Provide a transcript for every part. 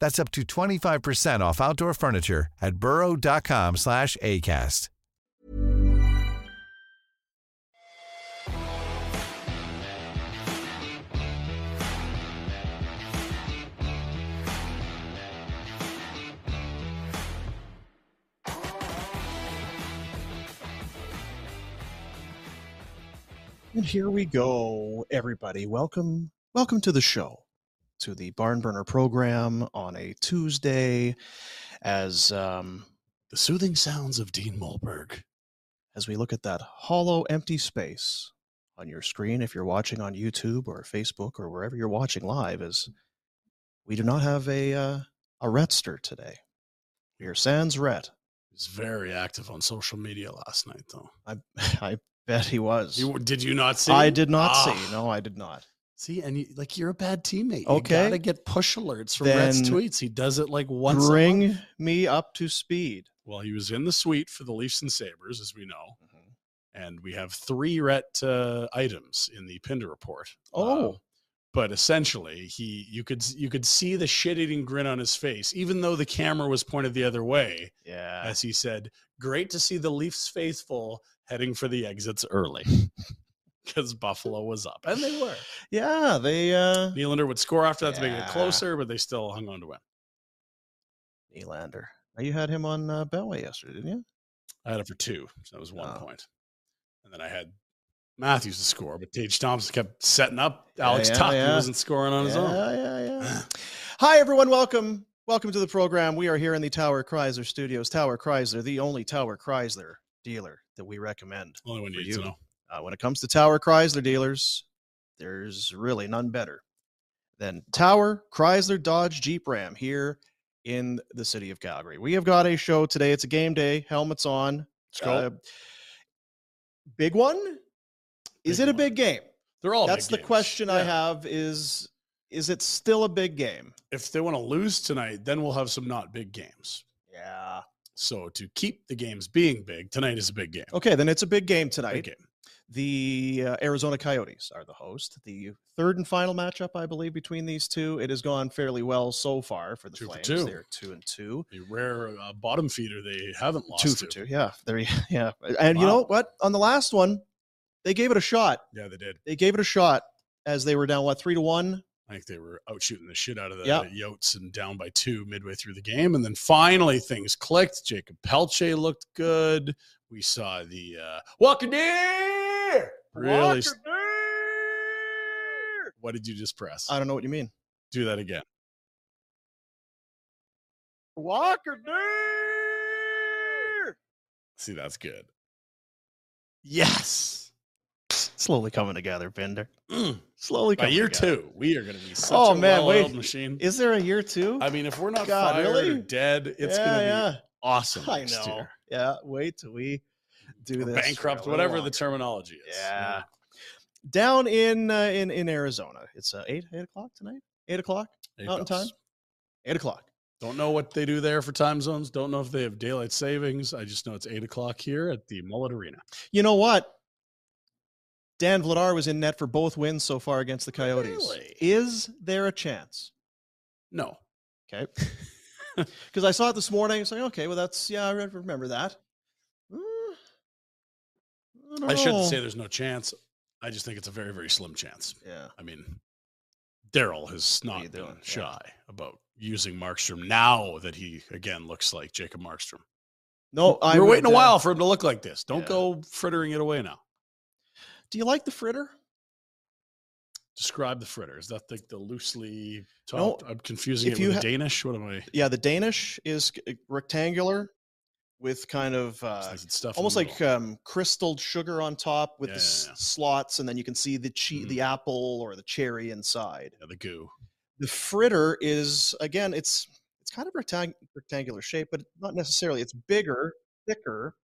That's up to 25% off outdoor furniture at burrow.com slash ACAST. And here we go, everybody. Welcome, welcome to the show, to the Barn Burner program on a Tuesday, as um, The soothing sounds of Dean Mulberg. as we look at that hollow, empty space on your screen, if you're watching on YouTube or Facebook or wherever you're watching live, is we do not have a uh, a Retster today. We are sans Rhett. He's very active on social media last night, though. I I bet he was. You, did you not see? I did not Ah. see. No, I did not. See, and you, like you're a bad teammate. Okay. You gotta get push alerts from Reds Then tweets. He does it like once. a Bring me up to speed. Well, he was in the suite for the Leafs and Sabres, as we know, Mm-hmm. and we have three Rhett uh, items in the Pinder report. Oh. Uh, but essentially, he you could you could see the shit-eating grin on his face, even though the camera was pointed the other way. Yeah. as he said, "Great to see the Leafs faithful heading for the exits early." Because Buffalo was up, and they were. Yeah, they uh Nylander would score after that to make it closer, but they still hung on to win. Nylander. Now, You had him on uh, Betway yesterday, didn't you? I had it for two, so that was one Oh. point. And then I had Matthews to score, but Tage Thompson kept setting up Alex yeah, Tuch. He wasn't scoring on his own. yeah, yeah. Hi, everyone. Welcome. Welcome to the program. We are here in the Tower Chrysler Studios. Tower Chrysler, the only Tower Chrysler dealer that we recommend. Only one you need to you. know. Uh, when it comes to Tower Chrysler dealers, there's really none better than Tower Chrysler Dodge Jeep Ram here in the city of Calgary. We have got a show today. It's a game day. Helmets on. Go. Uh, big one? Is Big it a one. big game? They're all. That's the games. question I have is is it still a big game? If they want to lose tonight, then we'll have some not big games. Yeah. So to keep the games being big, tonight is a big game. Okay, then it's a big game tonight. Big game. The uh, Arizona Coyotes are the host. The third and final matchup, I believe, between these two. It has gone fairly well so far for the Two for Flames. two. They're two and two. A rare uh, bottom feeder they haven't lost. two for to. two. Yeah. There yeah. And you know what? On the last one, they gave it a shot. Yeah, they did. They gave it a shot as they were down, what, three to one? I think they were out shooting the shit out of the Yep. Yotes and down by two midway through the game. And then finally things clicked. Jacob Pelche looked good. We saw the uh Walker Duehr really s- what did you just press? I don't know what you mean. Do that again. Walker See, that's good. Yes. Slowly coming together, Bender. Mm. Slowly By coming year together. two, we are going to be such Oh, a man, wait. machine. Is there a year two? I mean, if we're not God, fired really? or dead, it's yeah, going to yeah. be awesome. I next know. year. Yeah, wait till we do this. bankrupt, whatever the terminology is. Yeah. Down in uh, in in Arizona, it's uh, eight eight o'clock tonight. Eight o'clock There Mountain time? eight o'clock. Don't know what they do there for time zones. Don't know if they have daylight savings. I just know it's eight o'clock here at the Mullet Arena. You know what? Dan Vladar was in net for both wins so far against the Coyotes. Really? Is there a chance? No, Okay. Because I saw it this morning. It's like, okay, well, that's, yeah, I remember that. Uh, don't I shouldn't say there's no chance. I just think it's a very, very slim chance. Yeah. I mean, Daryl has are not been doing? Yeah. shy about using Markstrom now that he again looks like Jacob Markstrom. No, I We're waiting a uh, while for him to look like this. Don't yeah. go frittering it away now. Do you like the fritter? Describe the fritter. Is that the, the loosely No. I'm confusing it you with ha- the Danish. What am I? Yeah, the Danish is rectangular with kind of uh, almost like um, crystalled sugar on top with Yeah, the yeah, s- yeah. slots, and then you can see the che- Mhm. the apple or the cherry inside. yeah, the goo. The fritter is again, it's it's kind of rectang- rectangular shape, but not necessarily. It's bigger, thicker,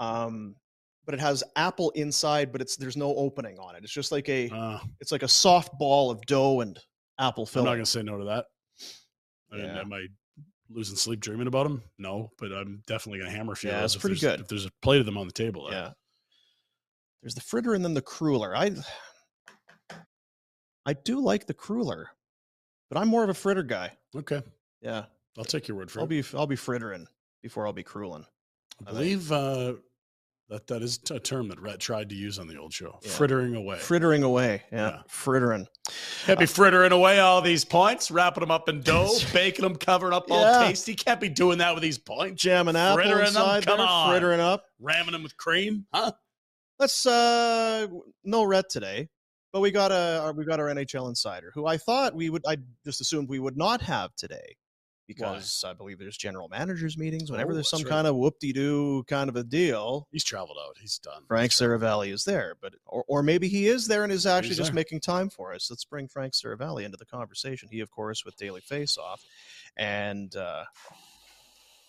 um, but it has apple inside, but it's there's no opening on it. It's just like a Uh, it's like a soft ball of dough and apple filling. I'm not going to say no to that. I mean, I losing sleep dreaming about them? No, but I'm definitely going to hammer a few. Yeah, it's pretty good. If there's a plate of them on the table, there. Yeah. There's the fritter and then the cruller. I I do like the cruller, but I'm more of a fritter guy. Okay, Yeah. I'll take your word for it. I'll be I'll be frittering before I'll be crueling. I I believe uh, that that is a term that Rhett tried to use on the old show. Yeah. Frittering away. Frittering away. Yeah. Yeah. Frittering. Can't be frittering away all these points, wrapping them up in dough, baking them, covering up all Yeah. tasty. Can't be doing that with these points. Jamming apple Frittering them? inside Come there, on. frittering up. Ramming them with cream, huh? Let's uh no Rhett today, but we got a we got our NHL insider who I thought we would I just assumed we would not have today because I believe there's general managers meetings whenever Oh, there's some right. kind of whoop-de-doo kind of a deal. He's traveled out. He's done. Frank Seravalli is there, but or, or maybe he is there and is actually He's just there. making time for us. Let's bring Frank Seravalli into the conversation. He, of course, with Daily Face Off, and uh,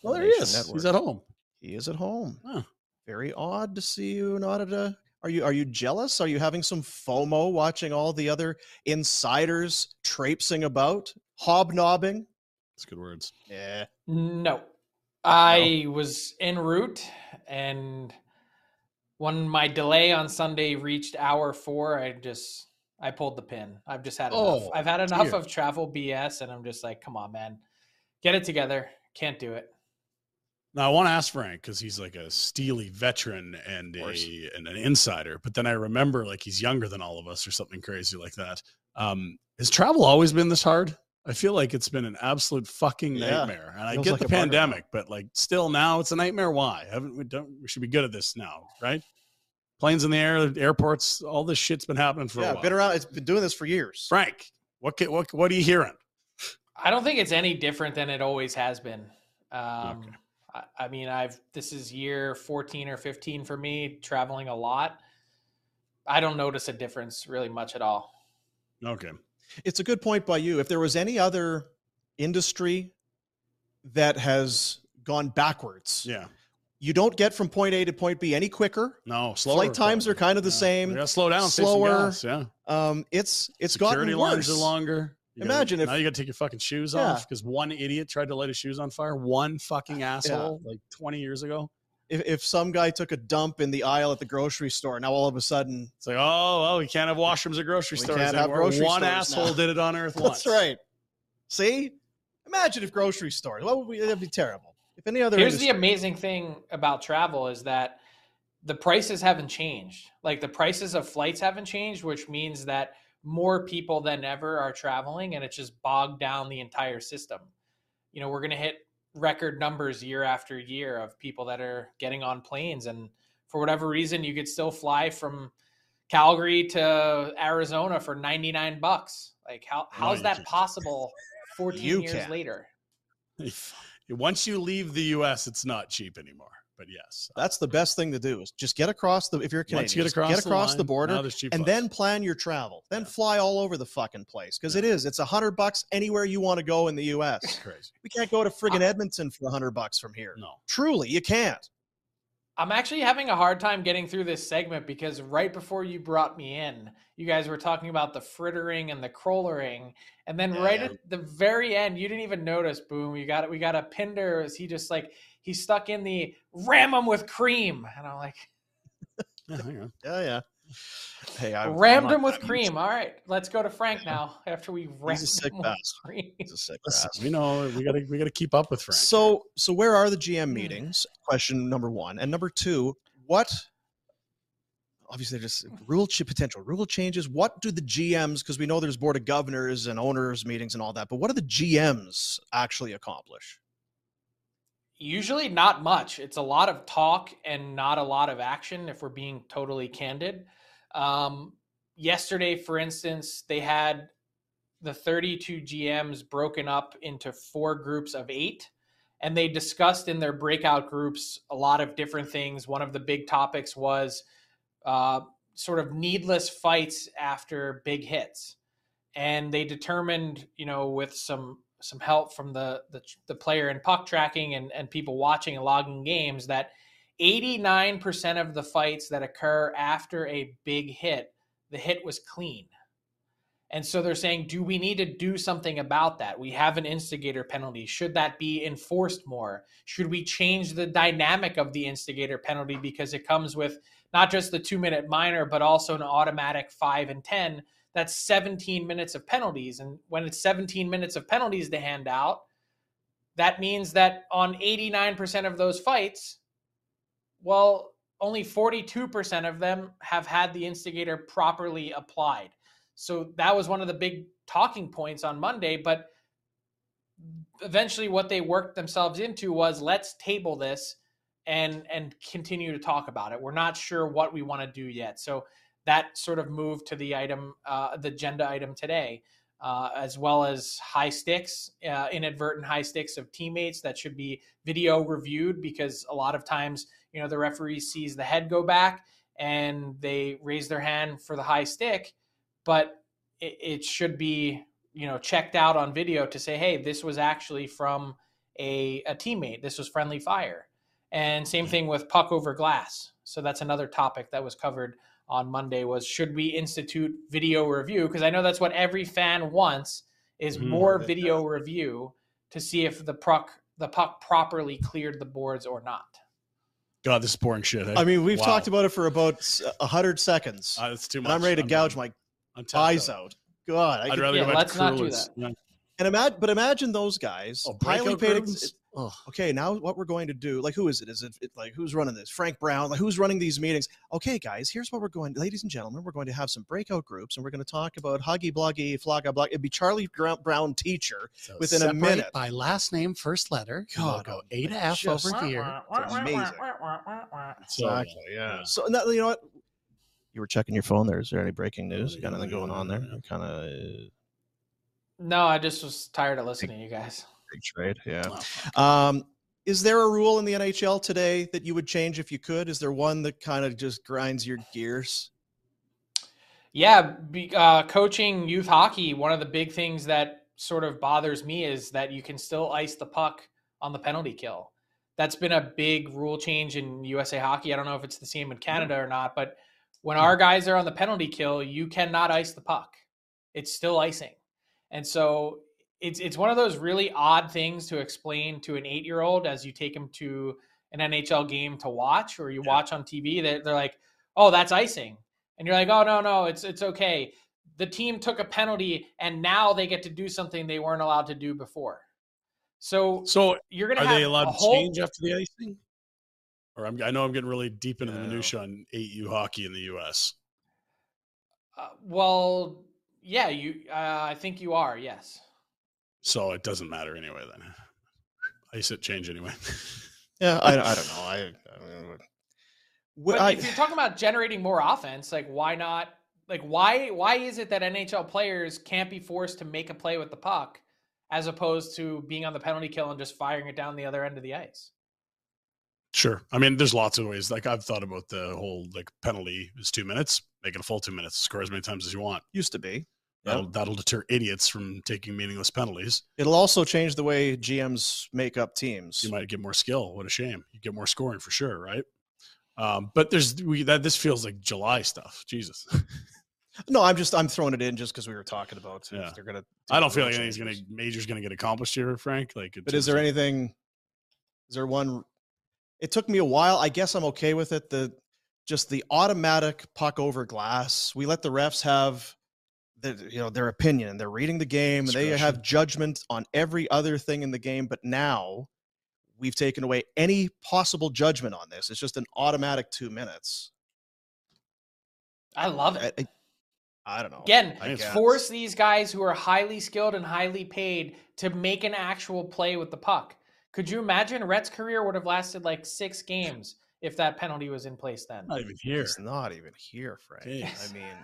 Well, there he is. Network. He's at home. he is at home. Huh. Very odd to see you not at a. Are you are you jealous? Are you having some FOMO watching all the other insiders traipsing about, hobnobbing? That's good words. Yeah, No. I was en route and when my delay on Sunday reached hour four, I just I pulled the pin. I've just had enough. Oh, I've had enough dear. of travel BS and I'm just like, come on, man. Get it together. Can't do it. Now I want to ask Frank because he's like a steely veteran and a and an insider. But then I remember like he's younger than all of us or something crazy like that. Um, has travel always been this hard? I feel like it's been an absolute fucking Yeah. nightmare. And I Feels get like the a bugger now. pandemic, but like still now it's a nightmare. Why haven't we? Don't we should be good at this now, right? Planes in the air, airports, all this shit's been happening for a yeah. while. Been around. It's been doing this for years. Frank, what ca- what what are you hearing? I don't think it's any different than it always has been. Um, Okay. I, I mean, I've this is year 14 or 15 for me, traveling a lot. I don't notice a difference really much at all. Okay, It's a good point by you. If there was any other industry that has gone backwards, yeah, you don't get from point A to point B any quicker. no, slower. Flight times probably. are kind of the Yeah. same. Gotta slow down, slower. gas, Yeah, Um, it's it's security gotten lines are longer. You gotta- Imagine if- now you got to take your fucking shoes Yeah. off because one idiot tried to light his shoes on fire. One fucking asshole, like twenty years ago. If, if some guy took a dump in the aisle at the grocery store, now all of a sudden, It's like, oh well, we can't have washrooms at grocery We stores can't have anymore. grocery one stores asshole now. did it on Earth once. that's right. See, imagine if grocery stores. What would we? That'd be terrible. If any other, Here's industry- the amazing thing about travel is that the prices haven't changed. Like the prices of flights haven't changed, which means that more people than ever are traveling and it's just bogged down the entire system. You know, we're going to hit record numbers year after year of people that are getting on planes and for whatever reason you could still fly from Calgary to Arizona for 99 bucks. Like how how is that possible 14 You years can. later? Once you leave the U.S., it's not cheap anymore. But yes, That's the best thing to do is just get across the if you're a Canadian, Let's get across, get across the, line. border Now there's cheap and flights. then plan your travel. Then Yeah. fly all over the fucking place because it is. It's a hundred bucks anywhere you want to go in the U.S. It's crazy. we can't go to friggin' Edmonton for a hundred bucks from here. No, Truly, you can't. I'm actually having a hard time getting through this segment because right before you brought me in, you guys were talking about the frittering and the crawlering, and then Yeah, right yeah. at the very end, you didn't even notice. Boom! You got it. We got a Pinder. Is he just like he stuck in the ram him with cream, and I'm like yeah. Yeah, yeah. Hey, I rammed I'm him with cream. All right, let's go to Frank now. After we rammed sick him with cream. He's a sick Listen, bastard. we know we gotta we gotta keep up with Frank. So, so where are the Hmm. GM meetings? Question number one, and number two, what? Obviously, just rule ch- potential rule changes. What do the GMs? Because we know there's board of governors and owners meetings and all that, but what do the GMs actually accomplish? Usually not much. It's a lot of talk and not a lot of action, if we're being totally candid. Um, yesterday, for instance, they had the 32 GMs broken up into four groups of eight, and they discussed in their breakout groups a lot of different things. One of the big topics was uh, sort of needless fights after big hits. And they determined, you know, with some some help from the the, the player and puck tracking and, and people watching and logging games that 89% of the fights that occur after a big hit, the hit was clean. And so they're saying, do we need to do something about that? We have an instigator penalty. Should that be enforced more? Should we change the dynamic of the instigator penalty because it comes with not just the two minute minor, but also an automatic five and 10? That's 17 minutes of penalties. And when it's 17 minutes of penalties to hand out, that means that on 89% of those fights, well, only 42% of them have had the instigator properly applied. So that was one of the big talking points on Monday. But eventually, what they worked themselves into was let's table this and and continue to talk about it. We're not sure what we want to do yet. So that sort of moved to the item, uh, the agenda item today, uh, as well as high sticks, uh, inadvertent high sticks of teammates that should be video reviewed because a lot of times, you know, the referee sees the head go back and they raise their hand for the high stick, but it, it should be, you know, checked out on video to say, hey, this was actually from a, a teammate. This was friendly fire. And same thing with puck over glass. So that's another topic that was covered on Monday was should we institute video review? Because I know that's what every fan wants is Mhm. more video review to see if the puck the puck properly cleared the boards or not. God, this is boring shit. eh? I mean, we've Wow. talked about it for about s- a hundred seconds, Uh, it's too and much. I'm ready to gouge done. my I'm tapped eyes out. out. God, I I'd could, rather Yeah, go back let's to not do Cruise. that. Yeah. and imagine, but imagine those guys Oh, highly paid. groups? Ex- okay, now what we're going to do? Like, who is it? Is it, it like who's running this? Frank Brown? Like, who's running these meetings? Okay, guys, here's what we're going. Ladies and gentlemen, we're going to have some breakout groups, and we're going to talk about huggy bluggy flogga blog. It'd be Charlie Gra- Brown teacher. So Within a minute. by last name, first letter. God, go A to F just- over here. It's amazing. So, Exactly, yeah. So now, you know what? You were checking your phone there. Is there any breaking news? Got anything going on there? Kind of uh, No, I just was tired of listening to you guys. big trade. Yeah. Oh, Um, is there a rule in the NHL today that you would change if you could? Is there one that kind of just grinds your gears? Yeah, be, uh, coaching youth hockey, one of the big things that sort of bothers me is that you can still ice the puck on the penalty kill. That's been a big rule change in USA hockey. I don't know if it's the same in Canada or not, but when our guys are on the penalty kill, you cannot ice the puck. It's still icing. And so it's it's one of those really odd things to explain to an 8-year-old as you take him to an NHL game to watch or you watch on TV. They're, they're like, "Oh, that's icing." and you're like, oh no, no, it's it's okay. The team took a penalty and now they get to do something they weren't allowed to do before. So So you're gonna are they allowed to whole, change after the icing? Or I'm, I know I'm getting really deep into the Yeah. minutia on 8U hockey in the U.S. Uh, well, yeah, you. Uh, I think you are. Yes. So it doesn't matter anyway then. Ice it change anyway. Yeah, I, I don't know. I, I don't know. But I- if you're talking about generating more offense, like why not? Like why why is it that NHL players can't be forced to make a play with the puck as opposed to being on the penalty kill and just firing it down the other end of the ice? Sure. I mean, there's lots of ways. Like I've thought about the whole like penalty is two minutes, make it a full two minutes, score as many times as you want. Used to be. That'll that'll deter idiots from taking meaningless penalties. It'll also change the way GMs make up teams. You might get more skill. What a shame. You get more scoring for sure, right? Um, but there's we that this feels like July stuff. Jesus. No, I'm just I'm throwing it in just because we were talking about. if Yeah. They're gonna. do I don't feel rule like anything's gonna major's gonna get accomplished here, Frank. Like, But is there of- anything? Is there one? It took me a while. I guess I'm okay with it. The just the automatic puck over glass. We let the refs have, the, you know, their opinion. And they're reading the game. They have judgment on every other thing in the game. But now, we've taken away any possible judgment on this. It's just an automatic two minutes. I love it. I, I, I don't know. Again, I force these guys who are highly skilled and highly paid to make an actual play with the puck. Could you imagine Rhett's career would have lasted like six games if that penalty was in place then? not even here? It's not even here, Frank. Jeez. I mean,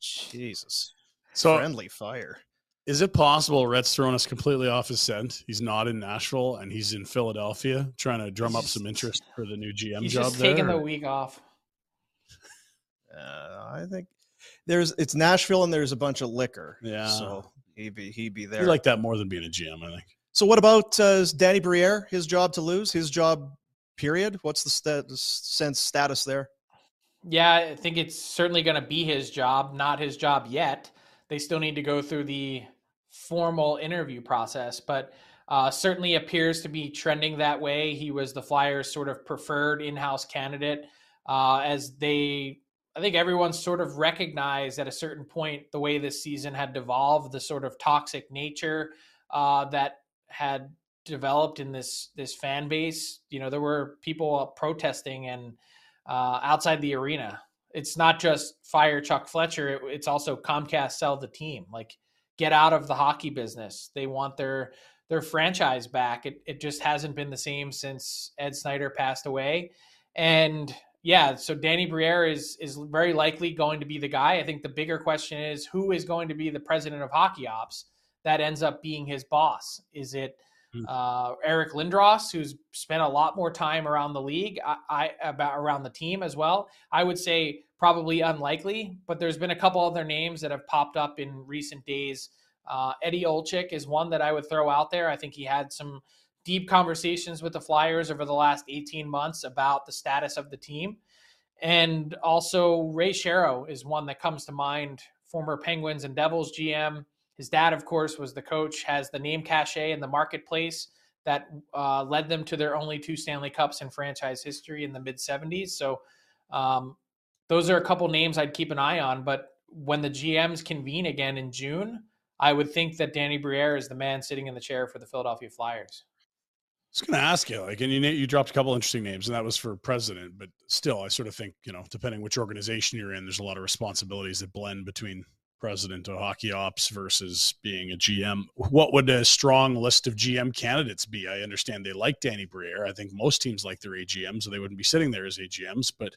Jesus. So Friendly fire. is it possible Rhett's thrown us completely off his scent? He's not in Nashville and he's in Philadelphia trying to drum He's up just- some interest for the new GM He's job just there. taking the week off. Uh, I think there's it's Nashville and there's a bunch of liquor. Yeah. So he'd be he'd be You there. like that more than being a GM, I think. so what about uh, Danny Briere? His job to lose? His job? Period. What's the sta- sense status there? Yeah, I think it's certainly going to be his job, not his job yet. They still need to go through the formal interview process, but uh, certainly appears to be trending that way. He was the Flyers' sort of preferred in house candidate uh, as they. I think everyone sort of recognized at a certain point the way this season had devolved, the sort of toxic nature uh, that had developed in this this fan base. You know, there were people protesting and uh, outside the arena. It's not just fire Chuck Fletcher. It, it's also Comcast sell the team. Like get out of the hockey business. They want their their franchise back. It it just hasn't been the same since Ed Snider passed away. And yeah, so Danny Briere is is very likely going to be the guy. I think the bigger question is who is going to be the president of hockey ops that ends up being his boss. Is it. Uh, Eric Lindros, who's spent a lot more time around the league, I, I about around the team as well. I would say probably unlikely, but there's been a couple other names that have popped up in recent days. Uh, Eddie Olczyk is one that I would throw out there. I think he had some deep conversations with the Flyers over the last 18 months about the status of the team. And also Ray Shero is one that comes to mind, former Penguins and Devils GM. His dad, of course, was the coach, has the name cachet in the marketplace that uh, led them to their only two Stanley Cups in franchise history in the mid 70s. So um, those are a couple names I'd keep an eye on. But when the GMs convene again in June, I would think that Danny Briere is the man sitting in the chair for the Philadelphia Flyers. I was going to ask you, like, and you you dropped a couple interesting names, and that was for president. But still, I sort of think, you know, depending which organization you're in, there's a lot of responsibilities that blend between president of hockey ops versus being a GM. What would a strong list of GM candidates be? I understand they like Danny Briere. I think most teams like their AGMs, so they wouldn't be sitting there as AGMs. But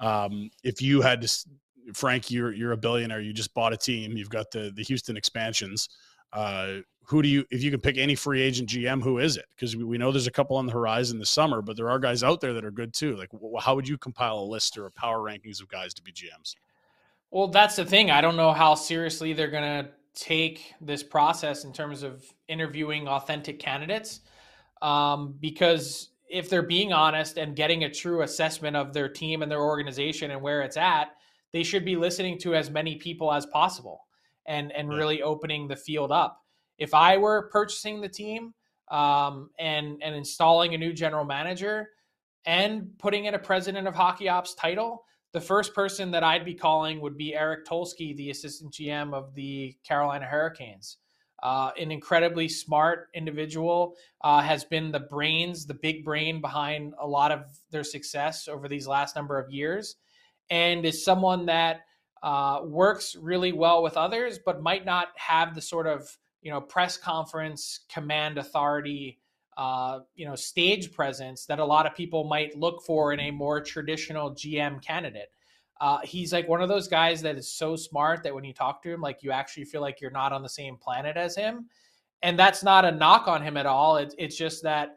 um, if you had to, Frank, you're you're a billionaire. You just bought a team. You've got the the Houston expansions. Uh, who do you, if you can pick any free agent GM, who is it? Because we, we know there's a couple on the horizon this summer, but there are guys out there that are good too. Like, how would you compile a list or a power rankings of guys to be GMs? Well, that's the thing. I don't know how seriously they're going to take this process in terms of interviewing authentic candidates. Um, because if they're being honest and getting a true assessment of their team and their organization and where it's at, they should be listening to as many people as possible and and Yeah. really opening the field up. If I were purchasing the team um, and and installing a new general manager and putting in a president of hockey ops title, the first person that I'd be calling would be Eric Tulsky, the assistant GM of the Carolina Hurricanes. Uh, an incredibly smart individual, uh, has been the brains, the big brain behind a lot of their success over these last number of years, and is someone that uh, works really well with others, but might not have the sort of you know press conference command authority uh, you know stage presence that a lot of people might look for in a more traditional GM candidate. Uh, he's like one of those guys that is so smart that when you talk to him, like you actually feel like you're not on the same planet as him, and that's not a knock on him at all. It's it's just that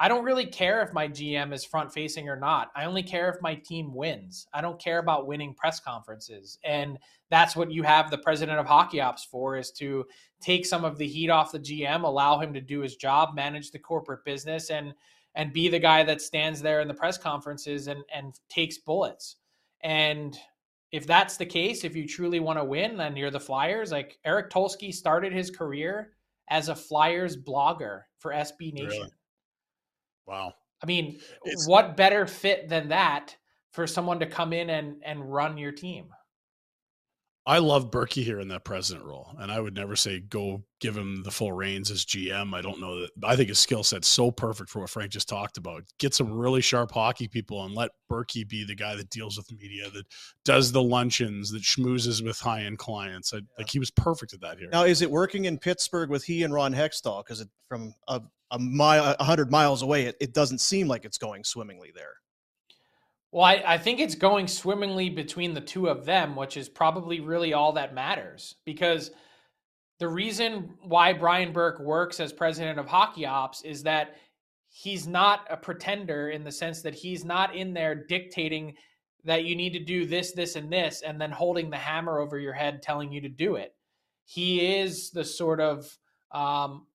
I don't really care if my GM is front facing or not. I only care if my team wins. I don't care about winning press conferences. And that's what you have the president of hockey ops for is to take some of the heat off the GM, allow him to do his job, manage the corporate business and and be the guy that stands there in the press conferences and and takes bullets. And if that's the case, if you truly want to win then you're the Flyers, like Eric Tulsky started his career as a Flyers blogger for SB Nation. Really? Wow. I mean, it's, what better fit than that for someone to come in and and run your team? I love Burkie here in that president role, and I would never say go give him the full reins as GM. I don't know that. I think his skill set's so perfect for what Frank just talked about. Get some really sharp hockey people and let Burkie be the guy that deals with media, that does the luncheons, that schmoozes with high end clients. I, yeah. Like he was perfect at that here. Now, is it working in Pittsburgh with he and Ron Hextall? Because from a, a mile, a hundred miles away, it, it doesn't seem like it's going swimmingly there. Well, I, I, think it's going swimmingly between the two of them, which is probably really all that matters. Because the reason why Brian Burke works as president of Hockey Ops is that he's not a pretender in the sense that he's not in there dictating that you need to do this, this, and this, and then holding the hammer over your head telling you to do it. He is the sort of um,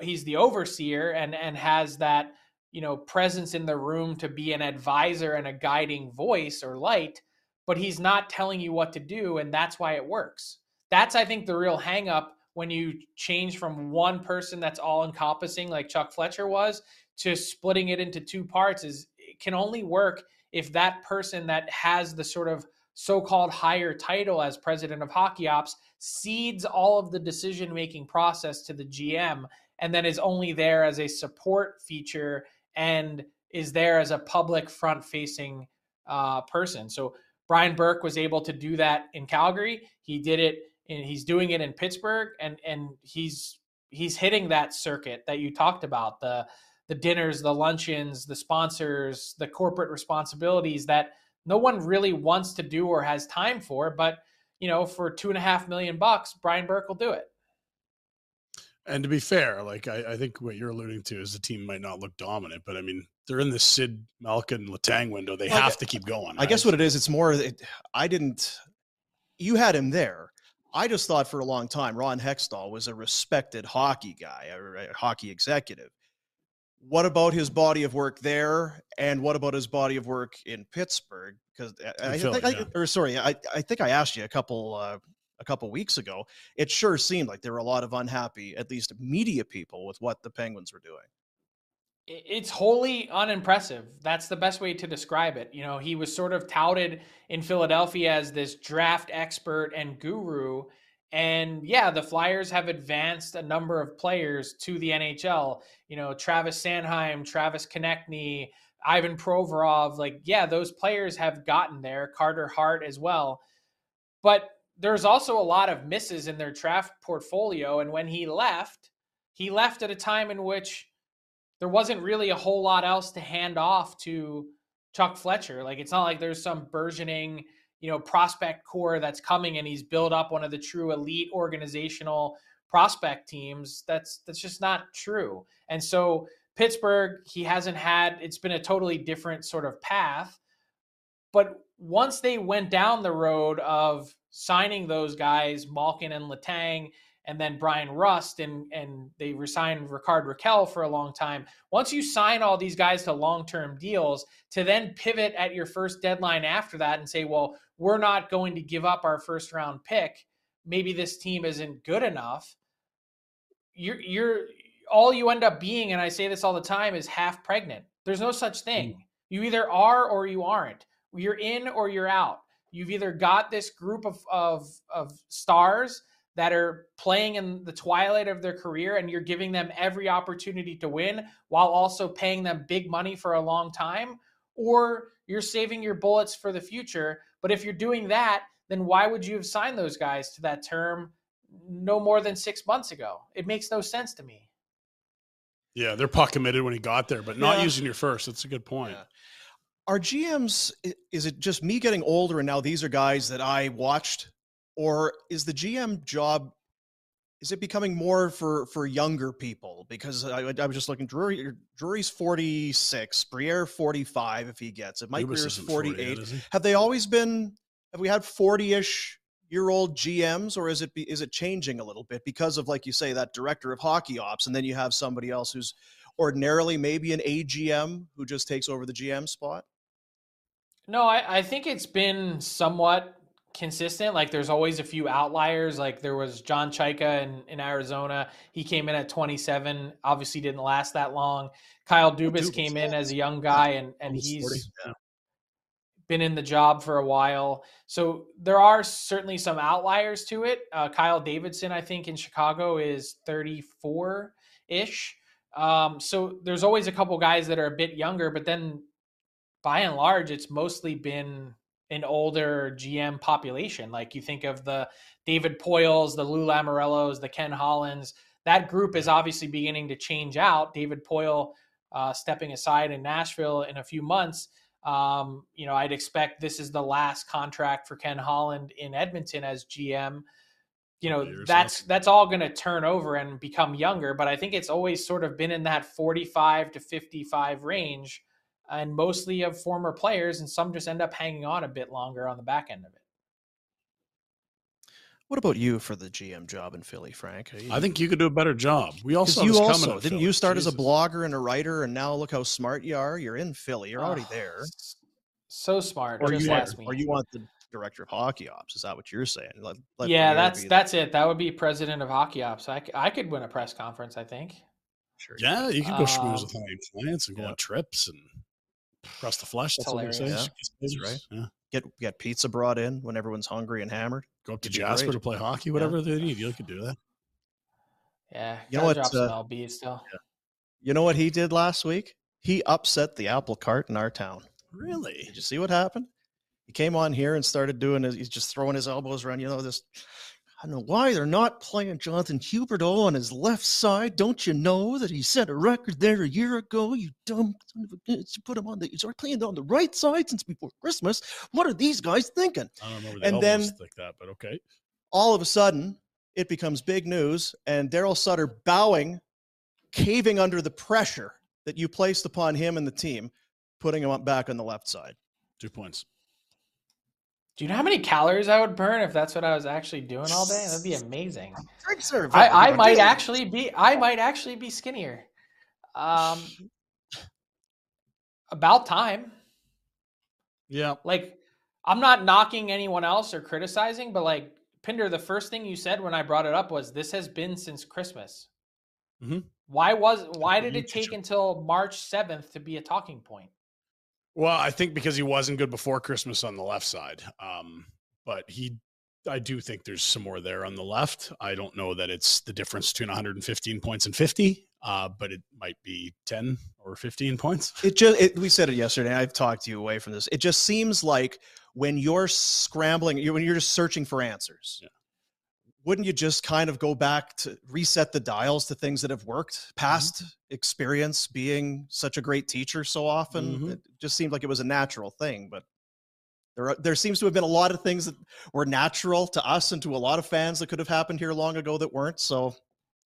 he's the overseer and and has that you know presence in the room to be an advisor and a guiding voice or light but he's not telling you what to do and that's why it works. That's i think the real hang up when you change from one person that's all encompassing like chuck fletcher was to splitting it into two parts is it can only work if that person that has the sort of so-called higher title as president of hockey ops cedes all of the decision making process to the gm and then is only there as a support feature and is there as a public front facing uh, person. So Brian Burke was able to do that in Calgary. He did it and he's doing it in Pittsburgh and and he's he's hitting that circuit that you talked about the the dinners, the luncheons, the sponsors, the corporate responsibilities that no one really wants to do or has time for. But you know, for two and a half million bucks, Brian Burke will do it. And to be fair, like I, I, think what you're alluding to is the team might not look dominant, but I mean they're in the Sid Malkin Letang window. They have to keep going. I guess what it is, it's more. It, I didn't. You had him there. I just thought for a long time Ron Hextall was a respected hockey guy, a, a hockey executive. What about his body of work there, and what about his body of work in Pittsburgh? Because I, I, think, yeah. or sorry, I, I think I asked you a couple uh, a couple weeks ago, it sure seemed like there were a lot of unhappy, at least media people, with what the Penguins were doing. It's wholly unimpressive. That's the best way to describe it. You know, he was sort of touted in Philadelphia as this draft expert and guru. And yeah, the Flyers have advanced a number of players to the NHL. You know, Travis Sanheim, Travis Konecny, Ivan Provorov. Like, yeah, those players have gotten there. Carter Hart as well. But there's also a lot of misses in their draft portfolio. And when he left, he left at a time in which there wasn't really a whole lot else to hand off to Chuck Fletcher. Like it's not like there's some burgeoning, you know, prospect core that's coming and he's built up one of the true elite organizational prospect teams. That's that's just not true. And so Pittsburgh, he hasn't had it's been a totally different sort of path. But once they went down the road of signing those guys, Malkin and Letang, and then Bryan Rust, and and they resigned Rickard Rakell for a long time. Once you sign all these guys to long-term deals, to then pivot at your first deadline after that and say, well, we're not going to give up our first round pick. Maybe this team isn't good enough. You're you're all you end up being, and I say this all the time, is half pregnant. There's no such thing. Mm. You either are or you aren't. You're in or you're out. You've either got this group of, of, of stars that are playing in the twilight of their career and you're giving them every opportunity to win while also paying them big money for a long time, or you're saving your bullets for the future. But if you're doing that, then why would you have signed those guys to that term no more than six months ago? It makes no sense to me. Yeah, they're puck committed when he got there, but not yeah. using your first. That's a good point. Yeah are GMs is it just me getting older and now these are guys that I watched or is the GM job is it becoming more for for younger people? Because I, I was just looking, Drury Drury's forty six, Briere forty five if he gets it. Mike isn't forty 40 yet, is? Have they always been? Have we had forty ish year old GMs, or is it be, is it changing a little bit because of like you say that director of hockey ops, and then you have somebody else who's ordinarily maybe an AGM who just takes over the GM spot? No, I, I think it's been somewhat consistent. Like there's always a few outliers. Like there was John Chayka in, in Arizona. He came in at 27. Obviously didn't last that long. Kyle Dubas, Dubas, came in as a young guy and, and he's 40, yeah. been in the job for a while. So there are certainly some outliers to it. Uh, Kyle Davidson, I think in Chicago is 34 ish. Um, so there's always a couple guys that are a bit younger, but then by and large, it's mostly been an older GM population. Like you think of the David Poiles, the Lou Lamoriellos, the Ken Hollands. That group is obviously beginning to change out. David Poile uh, stepping aside in Nashville in a few months. Um, you know, I'd expect this is the last contract for Ken Holland in Edmonton as GM. You know, years that's that's all going to turn over and become younger. But I think it's always sort of been in that 45 to 55 range and mostly of former players, and some just end up hanging on a bit longer on the back end of it. What about you for the GM job in Philly, Frank? I think you could do a better job. We all Because saw you this coming. also didn't Philly. you start as a blogger and a writer, and now look how smart you are. You're in Philly. You're already Ah, there. So smart. Or just you, want, ask me. or you want the director of hockey ops? Is that what you're saying? Let, let yeah, Briere that's be the- that's it. That would be president of hockey ops. I, I could win a press conference. I think. sure. Yeah, you could go schmooze Um, with high clients and go yeah. on trips and cross the flesh. That's It's what they say. hilarious. That's right. Yeah. Get get pizza brought in when everyone's hungry and hammered. Go up to It'd Jasper great. to play hockey, whatever they need. You could do that. Yeah, You know what, drop some uh, LB still. You know what he did last week? He upset the apple cart in our town. Really? Did you see what happened? He came on here and started doing his, he's just throwing his elbows around, you know, this. I don't know why they're not playing Jonathan Huberdeau on his left side. Don't you know that he set a record there a year ago? You dumb son of a bitch. You put him on the, he's already playing on the right side since before Christmas. What are these guys thinking? I don't remember the And then- like that, but okay. all of a sudden it becomes big news and Daryl Sutter bowing, caving under the pressure that you placed upon him and the team, putting him up back on the left side. Two points. Do you know how many calories I would burn if that's what I was actually doing all day? That'd be amazing. Drink serve. I, I might actually be I might actually be skinnier. Um about time. Yeah. Like I'm not knocking anyone else or criticizing, but like Pinder, the first thing you said when I brought it up was this has been since Christmas. Mhm. Why was why did it take until March 7th to be a talking point? Well, I think because he wasn't good before Christmas on the left side. Um, but he, I do think there's some more there on the left. I don't know that it's the difference between 115 points and 50, uh, but it might be 10 or 15 points. It just it, we said it yesterday. I've talked you away from this. It just seems like when you're scrambling, you when you're just searching for answers. Yeah. Wouldn't you just kind of go back to reset the dials to things that have worked? Past experience being such a great teacher so often, Mhm. it just seemed like it was a natural thing. But there, are, there seems to have been a lot of things that were natural to us and to a lot of fans that could have happened here long ago that weren't. So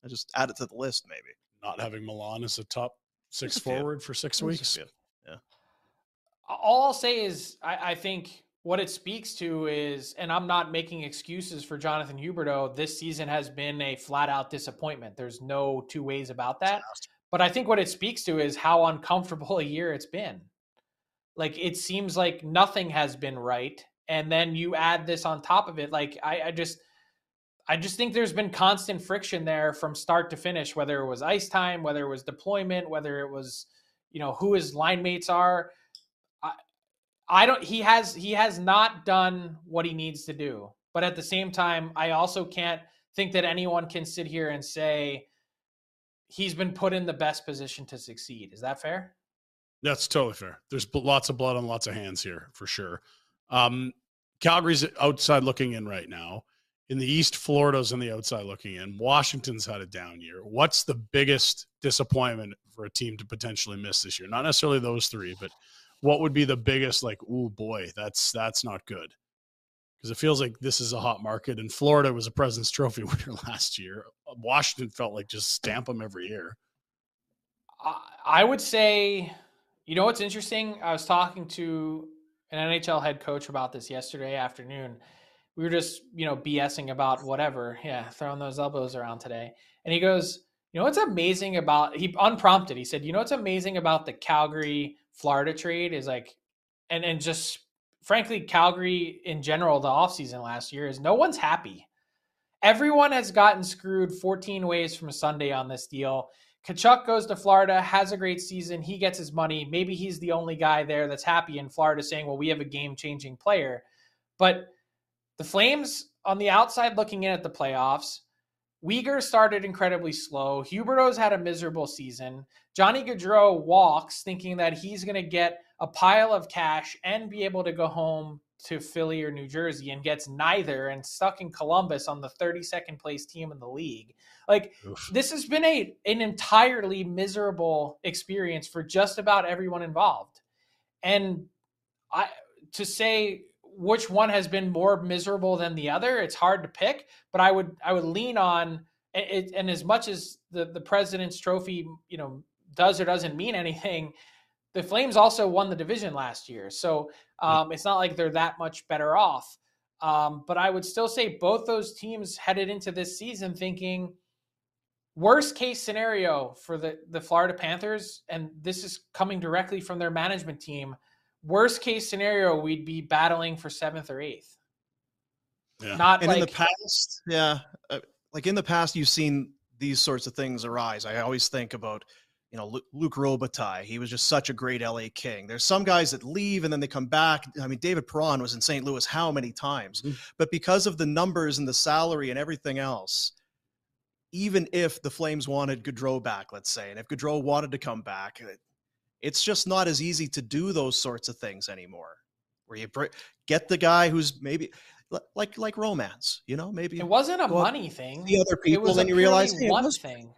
I just add it to the list, maybe. Not having Milan as a top six There's a few. forward for six weeks. yeah all I'll say is I, I think what it speaks to is, and I'm not making excuses for Jonathan Huberdeau. This season has been a flat out disappointment. There's no two ways about that. But I think what it speaks to is how uncomfortable a year it's been. Like it seems like nothing has been right, and then you add this on top of it. Like I, I just, I just think there's been constant friction there from start to finish. Whether it was ice time, whether it was deployment, whether it was, you know, who his line mates are. I don't he has he has not done what he needs to do. But at the same time, I also can't think that anyone can sit here and say he's been put in the best position to succeed. Is that fair? That's totally fair. There's lots of blood on lots of hands here for sure. Um, Calgary's outside looking in right now. In the East, Florida's on the outside looking in. Washington's had a down year. What's the biggest disappointment for a team to potentially miss this year? Not necessarily those three, but what would be the biggest like, oh boy, that's that's not good. Because it feels like this is a hot market, and Florida was a President's Trophy winner last year. Uh, Washington felt like just stamp them every year. I would say, you know what's interesting? I was talking to an NHL head coach about this yesterday afternoon. We were just, you know, BSing about whatever. Yeah, throwing those elbows around today. And he goes, you know what's amazing about he unprompted, he said, you know what's amazing about the Calgary Florida trade is like and and just frankly, Calgary in general, the offseason last year is no one's happy. Everyone has gotten screwed 14 ways from Sunday on this deal. Tkachuk goes to Florida, has a great season. He gets his money. Maybe he's the only guy there that's happy in Florida saying, well, we have a game changing player. But the Flames on the outside looking in at the playoffs, Weegar started incredibly slow. Huberdeau's had a miserable season. Johnny Gaudreau walks thinking that he's going to get a pile of cash and be able to go home to Philly or New Jersey and gets neither and stuck in Columbus on the 32nd place team in the league. Like Oof. this has been a an entirely miserable experience for just about everyone involved. And I to say which one has been more miserable than the other, it's hard to pick, but I would I would lean on it, and as much as the the president's trophy, you know, does or doesn't mean anything, the Flames also won the division last year. So um, it's not like they're that much better off. Um, but I would still say both those teams headed into this season thinking worst case scenario for the, the Florida Panthers, and this is coming directly from their management team. Worst case scenario, we'd be battling for seventh or eighth. Yeah. Not and like, in the past, yeah, uh, like in the past, you've seen these sorts of things arise. I always think about you know, Luc Robitaille. He was just such a great LA King. There's some guys that leave and then they come back. I mean, David Perron was in St. Louis how many times? Mm-hmm. But because of the numbers and the salary and everything else, even if the Flames wanted Gaudreau back, let's say, and if Gaudreau wanted to come back, it's just not as easy to do those sorts of things anymore. Where you get the guy who's maybe like like romance, you know, maybe it wasn't a money thing. The other people, then you realize hey, one thing.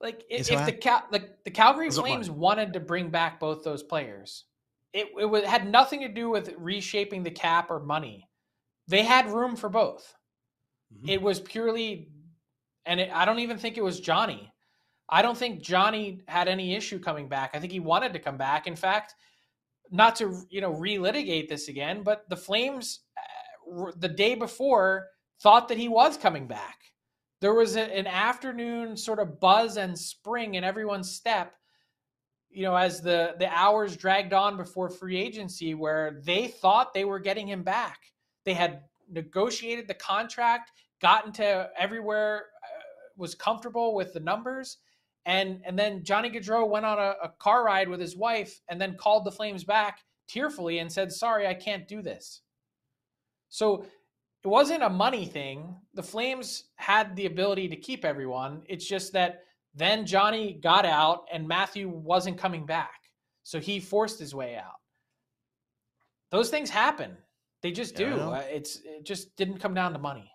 Like if, if the, Cal- the the Calgary Flames wanted to bring back both those players, it it was, had nothing to do with reshaping the cap or money. They had room for both. Mm-hmm. It was purely, and it, I don't even think it was Johnny. I don't think Johnny had any issue coming back. I think he wanted to come back. In fact, not to you know relitigate this again, but the Flames uh, the day before thought that he was coming back there was a, an afternoon sort of buzz and spring in everyone's step you know as the the hours dragged on before free agency where they thought they were getting him back they had negotiated the contract gotten to everywhere uh, was comfortable with the numbers and and then Johnny Gaudreau went on a, a car ride with his wife and then called the Flames back tearfully and said sorry I can't do this so it wasn't a money thing. The Flames had the ability to keep everyone. It's just that then Johnny got out and Matthew wasn't coming back. So he forced his way out. Those things happen. They just do. Uh, it's it just didn't come down to money.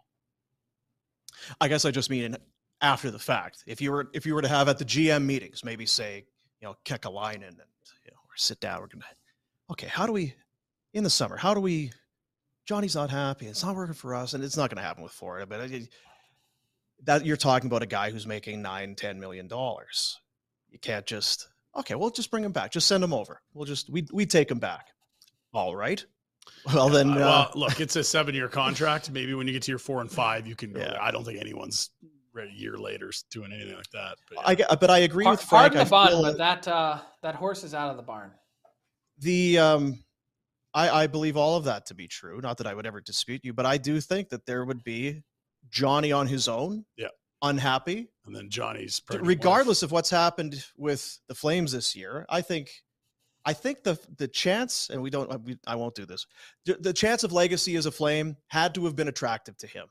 I guess I just mean after the fact. If you were if you were to have at the GM meetings, maybe say, you know, Kekalainen and you know, or sit down, we're gonna okay, how do we in the summer, how do we Johnny's not happy. It's not working for us, and it's not going to happen with Florida. But it, that you're talking about a guy who's making nine, ten million dollars. You can't just okay. We'll just bring him back. Just send him over. We'll just we we take him back. All right. Well then, uh, well, look, it's a seven-year contract. Maybe when you get to your four and five, you can. Yeah. I don't think anyone's ready a year later doing anything like that. But, yeah. I but I agree with Frank. Pardon the bun, but that uh, that horse is out of the barn. The um, I, I believe all of that to be true. Not that I would ever dispute you, but I do think that there would be Johnny on his own. Yeah. Unhappy. And then Johnny's regardless wife. of what's happened with the Flames this year, I think I think the the chance, and we don't, we, I won't do this. The, the, chance of legacy as a flame had to have been attractive to him.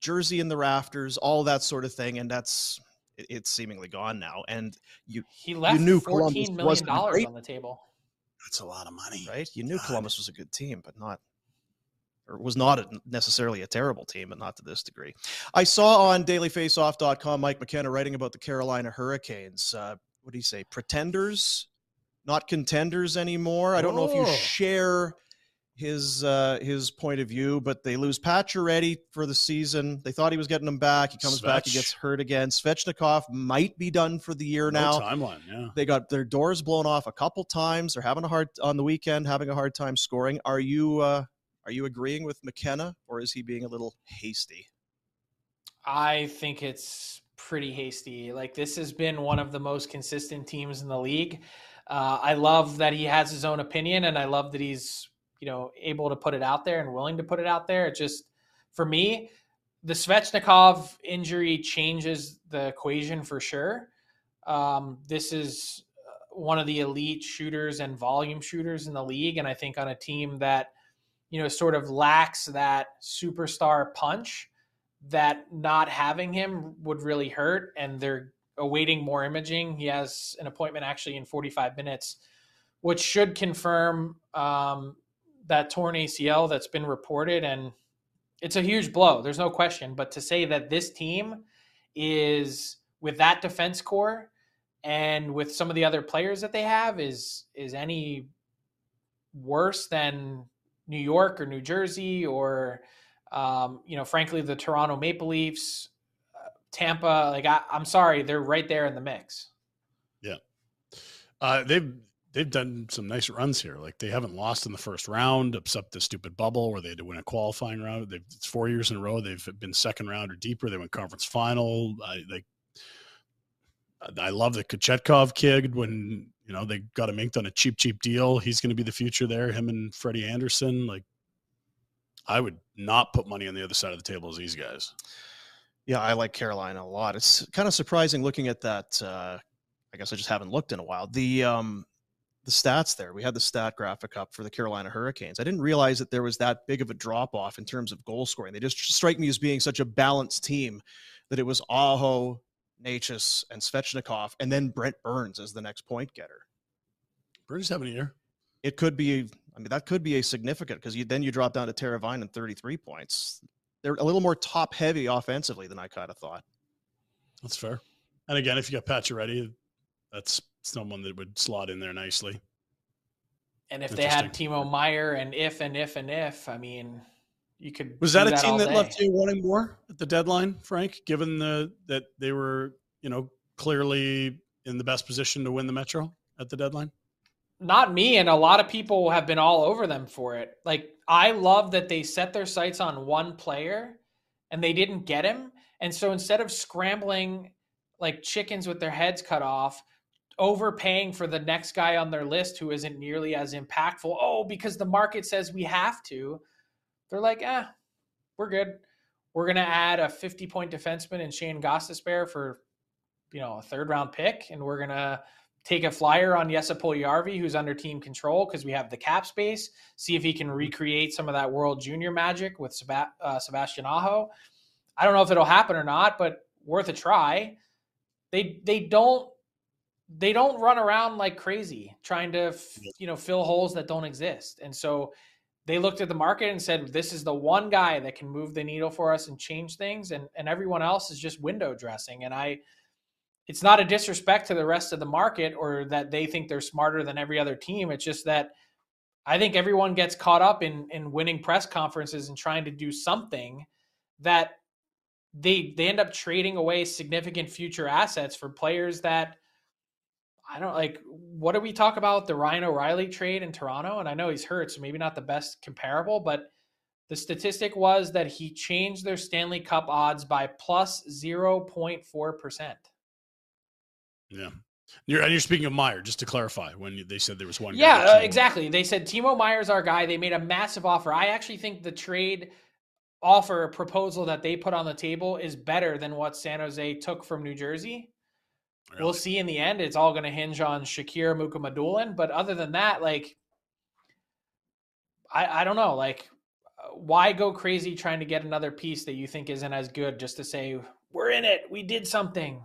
Jersey in the rafters, all that sort of thing, and that's it, it's seemingly gone now. And you he left you knew fourteen million dollars on the table. That's a lot of money, right? You knew God. Columbus was a good team, but not or was not a, necessarily a terrible team, but not to this degree. I saw on dailyfaceoff.com Mike McKenna writing about the Carolina Hurricanes. Uh, what do you say? Pretenders, not contenders anymore. I don't oh. know if you oh. share his uh, his point of view, but they lose Pacioretty for the season. They thought he was getting him back. He comes back, he gets hurt again. Svechnikov might be done for the year No now. timeline. Yeah. They got their doors blown off a couple times. They're having a hard on the weekend, having a hard time scoring. Are you uh, are you agreeing with McKenna, or is he being a little hasty? I think it's pretty hasty. Like this has been one of the most consistent teams in the league. Uh, I love that he has his own opinion, and I love that he's you know able to put it out there and willing to put it out there. It just for me, the Svechnikov injury changes the equation for sure. Um, this is uh, one of the elite shooters and volume shooters in the league, and I think on a team that you know sort of lacks that superstar punch that not having him would really hurt and they're awaiting more imaging he has an appointment actually in 45 minutes which should confirm um, that torn acl that's been reported and it's a huge blow there's no question but to say that this team is with that defense core and with some of the other players that they have is is any worse than new york or new jersey or um, you know, frankly, the Toronto Maple Leafs, uh, Tampa, like I, I'm sorry, they're right there in the mix. Yeah, uh, they've they've done some nice runs here. Like they haven't lost in the first round, except the stupid bubble where they had to win a qualifying round. They've it's four years in a row. They've been second round or deeper. They went conference final. I like. I love the Kochetkov kid when you know they got him inked on a cheap, cheap deal. He's going to be the future there. Him and Freddie Andersen. Like, I would not put money on the other side of the table as these guys. Yeah, I like Carolina a lot. It's kind of surprising looking at that. Uh, I guess I just haven't looked in a while. The um, the stats there. We had the stat graphic up for the Carolina Hurricanes. I didn't realize that there was that big of a drop off in terms of goal scoring. They just strike me as being such a balanced team that it was Aho, Necas, and Svechnikov, and then Brent Burns as the next point getter. Burns having a year. It could be. I mean, that could be a significant because you then you drop down to Teravainen and 33 points. They're a little more top heavy offensively than I kind of thought. That's fair. And again, if you got Pacioretty, that's someone that would slot in there nicely. And if they had Timo Meier and if and if and if, I mean, you could Was that a team that day. left you wanting more at the deadline, Frank? Given the that they were, you know, clearly in the best position to win the Metro at the deadline. not me and a lot of people have been all over them for it like i love that they set their sights on one player and they didn't get him and so instead of scrambling like chickens with their heads cut off overpaying for the next guy on their list who isn't nearly as impactful oh because the market says we have to they're like eh we're good we're to add a 50 point defenseman in Shayne Gostisbehere for you know a third round pick and we're to take a flyer on Jesse Yarvi, who's under team control because we have the cap space. See if he can recreate some of that World Junior magic with uh, Sebastian Aho. I don't know if it'll happen or not, but worth a try. They they don't they don't run around like crazy trying to you know fill holes that don't exist, and so they looked at the market and said, "This is the one guy that can move the needle for us and change things," and and everyone else is just window dressing. And I it's not a disrespect to the rest of the market or that they think they're smarter than every other team. It's just that I think everyone gets caught up in in winning press conferences and trying to do something that they they end up trading away significant future assets for players that I don't like what do we talk about the Ryan O'Reilly trade in Toronto and I know he's hurt so maybe not the best comparable but the statistic was that he changed their Stanley Cup odds by plus 0.4%. Yeah. You're, and you're speaking of Meier, just to clarify, when they said there was one. Yeah, uh, exactly. They said Timo Meier's our guy. They made a massive offer. I actually think the trade offer proposal that they put on the table is better than what San Jose took from New Jersey. We'll see in the end. It's all going to hinge on Shakir Mukhamadullin. But other than that, like, I, I don't know. Like, why go crazy trying to get another piece that you think isn't as good just to say, we're in it. We did something.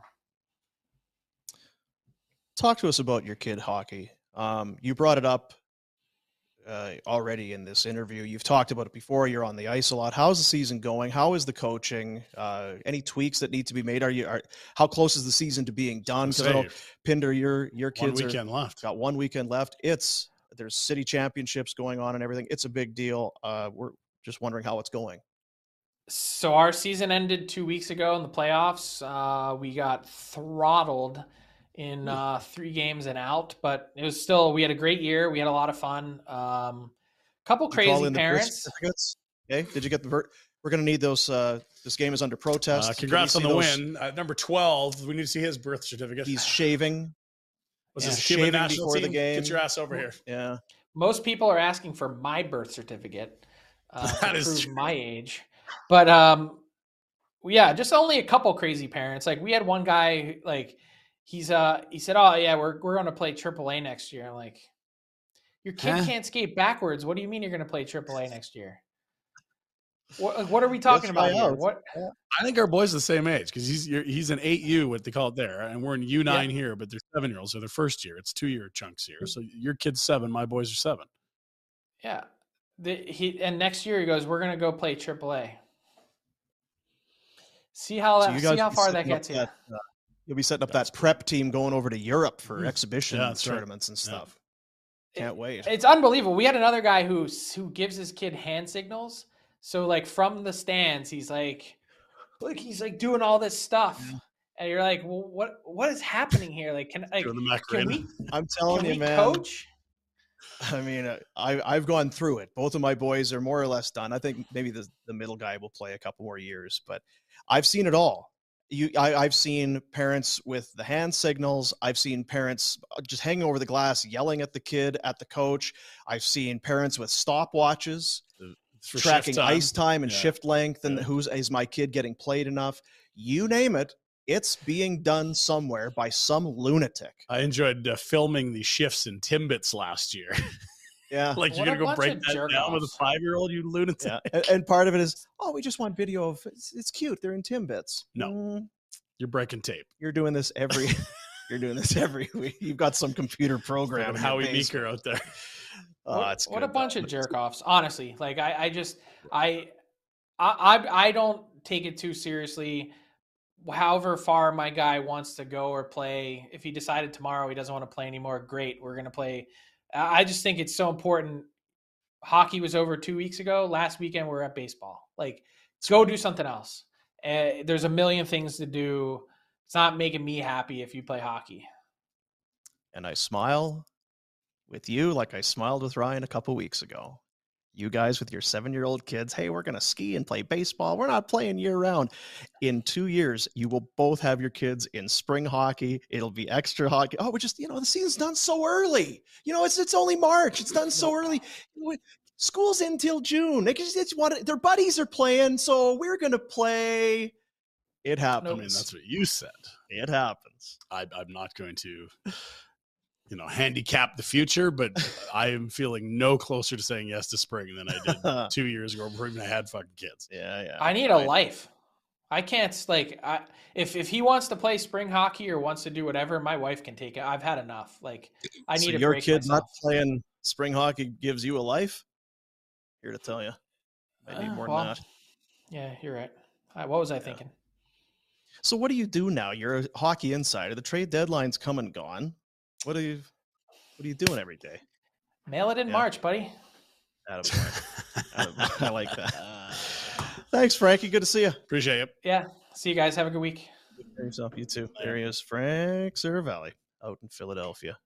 talk to us about your kid hockey. Um, you brought it up uh, already in this interview. You've talked about it before. You're on the ice a lot. How's the season going? How is the coaching? Uh, any tweaks that need to be made? Are you? Are, how close is the season to being done? Because I know Say, Pinder, your your one kids are, weekend left. got one weekend left. It's There's city championships going on and everything. It's a big deal. Uh, we're just wondering how it's going. So our season ended two weeks ago in the playoffs. Uh, we got throttled in uh, three games and out, but it was still we had a great year. We had a lot of fun. Um, couple Did you call crazy in parents. certificates? Okay. Did you get the vert? We're going to need those. Uh, this game is under protest. Uh, congrats on the those? win. Uh, number 12, we need to see his birth certificate. He's shaving. Was yeah, this Cuban shaving national before the game. Get your ass over here. Yeah. Most people are asking for my birth certificate uh, That to is prove true. my age, but um, yeah, just only a couple crazy parents. Like we had one guy, like he's uh, he said, "Oh yeah, we're we're going to play AAA next year." I'm like, your kid Huh? can't skate backwards. What do you mean you're going to play AAA next year? What, what are we talking about here? What I think our boys the same age because he's you're, he's an eight U, what they call it there, and we're in U nine here, but they're seven year olds, so they're first year. It's two year chunks here. So your kid's seven, my boys are seven. Yeah. The, he and next year he goes, we're gonna go play AAA. See how So that, see how far that gets you. that, uh, you'll be setting up That's that prep team going over to Europe for Mm. exhibition Yeah, that's right. tournaments and Yeah. stuff. Can't wait. It's unbelievable. We had another guy who who gives his kid hand signals. So like from the stands, he's like, like he's like doing all this stuff, and you're like, well, what what is happening here? Like, can like Doing the can Macarena. we I'm telling can you, we man. coach? I mean, uh, I I've gone through it. Both of my boys are more or less done. I think maybe the the middle guy will play a couple more years, but I've seen it all. You, I, I've seen parents with the hand signals. I've seen parents uh, just hanging over the glass, yelling at the kid, at the coach. I've seen parents with stopwatches, For tracking time. ice time and Yeah. shift length, and Yeah. who's is my kid getting played enough? You name it, it's being done somewhere by some lunatic. I enjoyed uh, filming the shifts in Timbits last year. Yeah, like What you're a gonna go break that down with a five year old, you lunatic. yeah. And, and part of it is, oh, we just want video of it's, it's cute. They're in Timbits. No. Mm, You're breaking tape. you're doing this every. you're doing this every week. You've got some computer program. Grab Howie basement. Meeker out there. Oh, what, it's what a bunch of jerk offs honestly like I, I just I, I i i don't take it too seriously however far my guy wants to go or play if he decided tomorrow he doesn't want to play anymore great we're going to play i just think it's so important hockey was over two weeks ago last weekend we're at baseball like go do something else uh, there's a million things to do it's not making me happy if you play hockey And I smile with you like I smiled with Ryan a couple weeks ago. You guys with your seven year old kids, hey, we're going to ski and play baseball. We're not playing year round. In two years, you will both have your kids in spring hockey. It'll be extra hockey. Oh, we just, you know, the season's done so early. You know, it's it's only March. It's done so early. School's in till June. They just, it's what their buddies are playing, so we're going to play. It happens. I mean, that's what you said. it happens. I, I'm not going to, you know, handicap the future, but I am feeling no closer to saying yes to spring than I did two years ago before even I had fucking kids. Yeah, yeah. I need a life. I can't like I, if if he wants to play spring hockey or wants to do whatever, my wife can take it. I've had enough. Like I need so to your break kid myself. not playing spring hockey gives you a life. Here to tell you, I need Uh, more well, than that. Yeah, you're right. What was I Yeah. thinking? So what do you do now? You're a hockey insider. The trade deadline's come and gone. What are you? What are you doing every day? Mail it in Yeah. March, buddy. Attaboy. Attaboy. I like that. Thanks, Frankie. Good to see you. Appreciate it. Yeah. See you guys. Have a good week. Take care yourself. You too. There he is, Frank Seravalli, out in Philadelphia,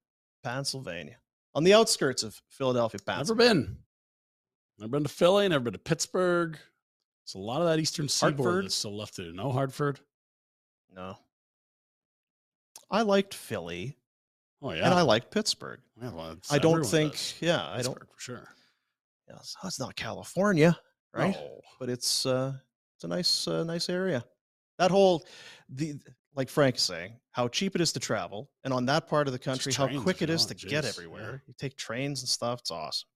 Pennsylvania, on the outskirts of Philadelphia, Never Pennsylvania. been. Never been to Philly. Never been to Pittsburgh. It's a lot of that Eastern Seaboard that's still left to do. No Hartford. No, I liked Philly Oh yeah. and I like Pittsburgh. Yeah, well, I don't think. does. Yeah, I don't. For sure. Yeah, it's, it's not California, right? No. But it's uh, it's a nice uh, nice area. That whole the like Frank is saying, how cheap it is to travel, and on that part of the country, how quick it is is to get everywhere. yeah. You take trains and stuff. It's awesome.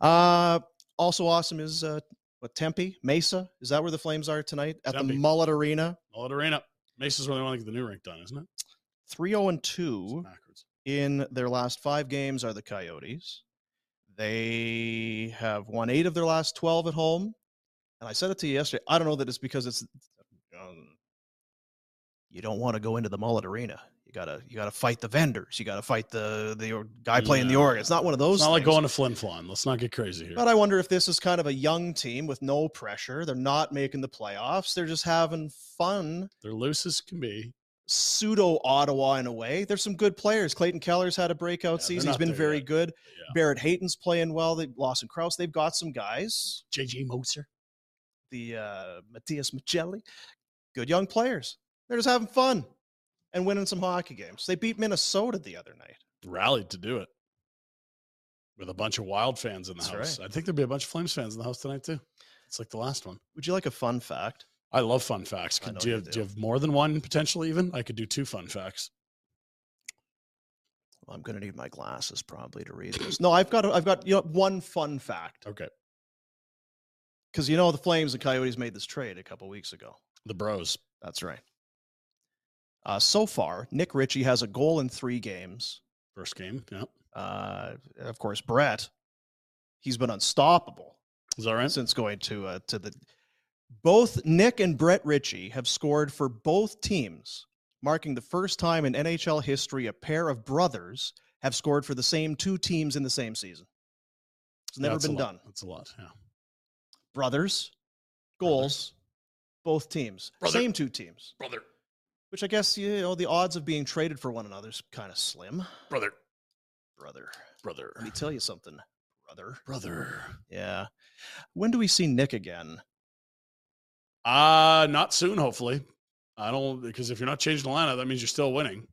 Uh, also awesome is uh, what Tempe Mesa. Is that where the Flames are tonight at Tempe. the Mullet Arena? Mullet Arena. Mace's where they want to get the new rink done, isn't it? Three zero and It's two. In their last five games are the Coyotes. They have won eight of their last 12 at home. And I said it to you yesterday. I don't know that it's because it's, um, you don't want to go into the Mullet Arena. You gotta you gotta fight the vendors. You gotta fight the the guy playing the organ. It's not one of those. It's not like going to Flin Flon. Let's not get crazy here. But I wonder if this is kind of a young team with no pressure. They're not making the playoffs. They're just having fun. They're loose as can be. Pseudo Ottawa in a way. There's some good players. Clayton Keller's had a breakout Yeah, season. He's been very yet. good. Yeah. Barrett Hayton's playing well. They Lawson Crouse. They've got some guys. JJ Moser. The uh, Matias Maccelli. Good young players. They're just having fun and winning some hockey games. They beat Minnesota the other night. rallied to do it with a bunch of wild fans in the That's house. right. I think there'll be a bunch of Flames fans in the house tonight too. It's like the last one. Would you like a fun fact? I love fun facts. Could, do, you do do. you have more than one potentially? Even I could do two fun facts. Well, I'm going to need my glasses probably to read this. No, I've got I've got you know one fun fact Okay, because you know the Flames and Coyotes made this trade a couple weeks ago. the Bros. That's right. Uh, so far, Nick Ritchie has a goal in three games. First game. Yeah, Uh, of course, Brett, he's been unstoppable is that right? since going to uh, to the. Both Nick and Brett Ritchie have scored for both teams, marking the first time in NHL history a pair of brothers have scored for the same two teams in the same season. It's never That's been done. That's a lot. Yeah. Brothers, goals, both teams, Brother. same two teams. Brother. Which I guess you know the odds of being traded for one another is kind of slim. Brother. Brother, Brother. let me tell you something, brother. Brother. Yeah. When do we see Nick again? Uh not soon, hopefully. I don't because if you're not changing the lineup, that means you're still winning.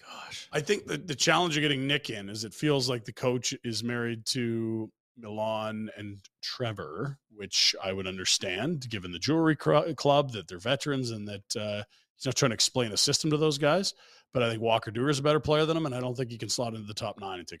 Gosh. I think the, the challenge of getting Nick in is it feels like the coach is married to Milan and Trevor, which I would understand given the jewelry cr- club that they're veterans and that uh, he's not trying to explain a system to those guys. But I think Walker Duehr is a better player than him, and I don't think he can slot into the top nine and take.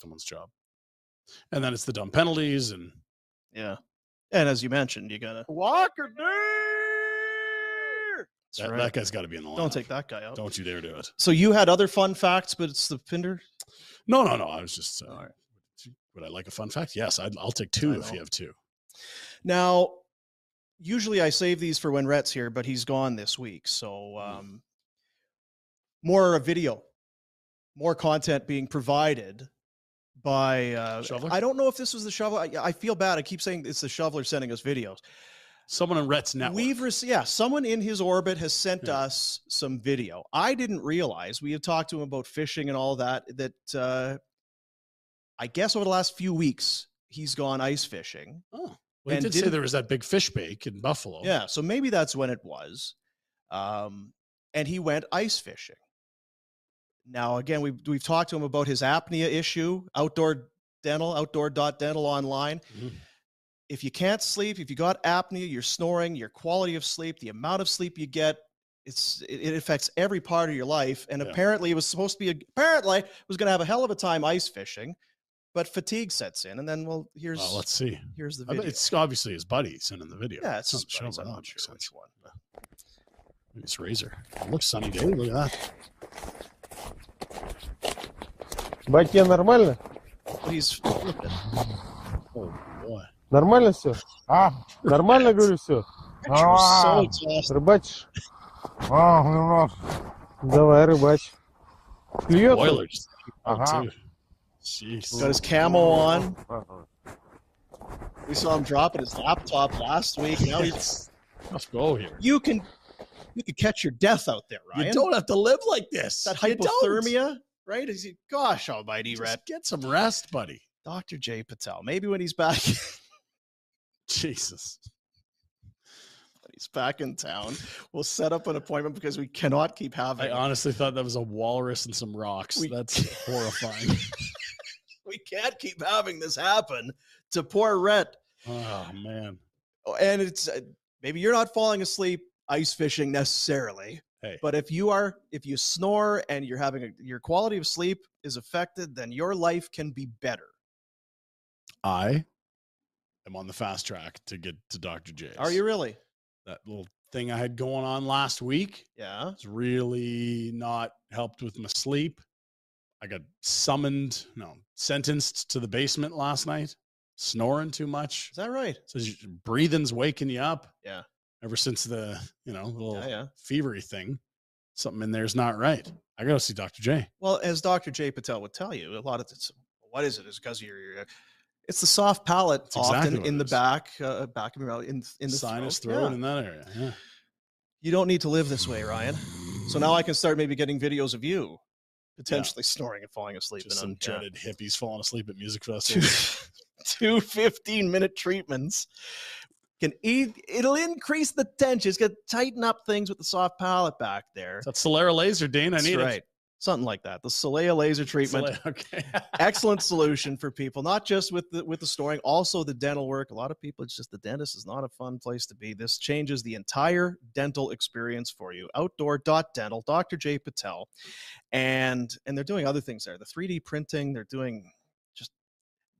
Someone's job. And then it's the dumb penalties and Yeah. And as you mentioned, you gotta Walker That's that, right. that guy's got to be in the line. Don't take that guy out. Don't you dare do it. So you had other fun facts, but it's the Pinder. No, no, no. I was just. Uh, All right. Would I like a fun fact? Yes, I'd, I'll take two if you have two. Now, usually I save these for when Rhett's here, but he's gone this week. So Hmm. um, more a video, more content being provided by. Uh, Shoveler? I don't know if this was the shovel. I, I feel bad. I keep saying it's the shoveler sending us videos. Someone in Rhett's network. We've received, yeah, someone in his orbit has sent Yeah. us some video. I didn't realize we have talked to him about fishing and all that. That uh, I guess over the last few weeks he's gone ice fishing. oh, well, he did say there was that big fish bake in Buffalo. Yeah, so maybe that's when it was. Um, and he went ice fishing. Now, again, we've, we've talked to him about his apnea issue, outdoor dental, outdoor dot dental online. Mhm. If you can't sleep, if you got apnea, you're snoring, your quality of sleep, the amount of sleep you get, it's it, it affects every part of your life. And Yeah. apparently, it was supposed to be a, apparently was going to have a hell of a time ice fishing. but fatigue sets in, and then well, here's Well, let's see. here's the video. it's obviously his buddy sending the video. yeah, it's his buddies. I'm not sure which one. Maybe It's Razor. It looks sunny day. Look at that. Батя, нормально? Oh boy. Нормально все? А? Нормально, говорю, все? You're so exhausted. Рыбачишь? Давай, рыбачь. Клюет? Ага. Got his camo on. We saw him dropping his laptop last week. Now he's Let's go here. you can you could catch your death out there, Ryan. You don't have to live like this. that hypothermia, right? Is he, gosh almighty, Just get some rest, buddy. Dr. Jay Patel. Maybe when he's back Jesus. when he's back in town, we'll set up an appointment because we cannot keep having I honestly thought that was a walrus and some rocks. We- That's horrifying. we can't keep having this happen to poor Rhett. oh man. Oh, And it's uh, maybe you're not falling asleep ice fishing necessarily, Hey. but if you are, if you snore and you're having a, your quality of sleep is affected, then your life can be better. I am on the fast track to get to Dr. J's. Are you really? That little thing I had going on last week Yeah. It's really not helped with my sleep. I got summoned, no, sentenced to the basement last night, snoring too much. Is that right? So breathing's waking you up. Yeah. Ever since the, you know, little Yeah, yeah. fevery thing, something in there's not right. I got to see Dr. J. Well, as Dr. Jay Patel would tell you, a lot of this, what is it? Is because of your, your it's the soft palate That's often exactly in the is. back, uh, back of your mouth, in in the Sinus throat. throat Yeah. in that area. Yeah. You don't need to live this way, Ryan. So now I can start maybe getting videos of you potentially snoring and falling asleep. Just and some dreaded hippies falling asleep at music festivals. two 15 minute treatments can eat it'll increase the tension. It's going to tighten up things with the soft palate back there. That's Solera laser, Dane. I That's need right. Something like that. The Soleil laser treatment Solera- Okay. excellent solution for people not just with the with the snoring also the dental work. A lot of people it's just the dentist is not a fun place to be. This changes the entire dental experience for you. Outdoor.dental dr j patel. And and they're doing other things there. The 3d printing they're doing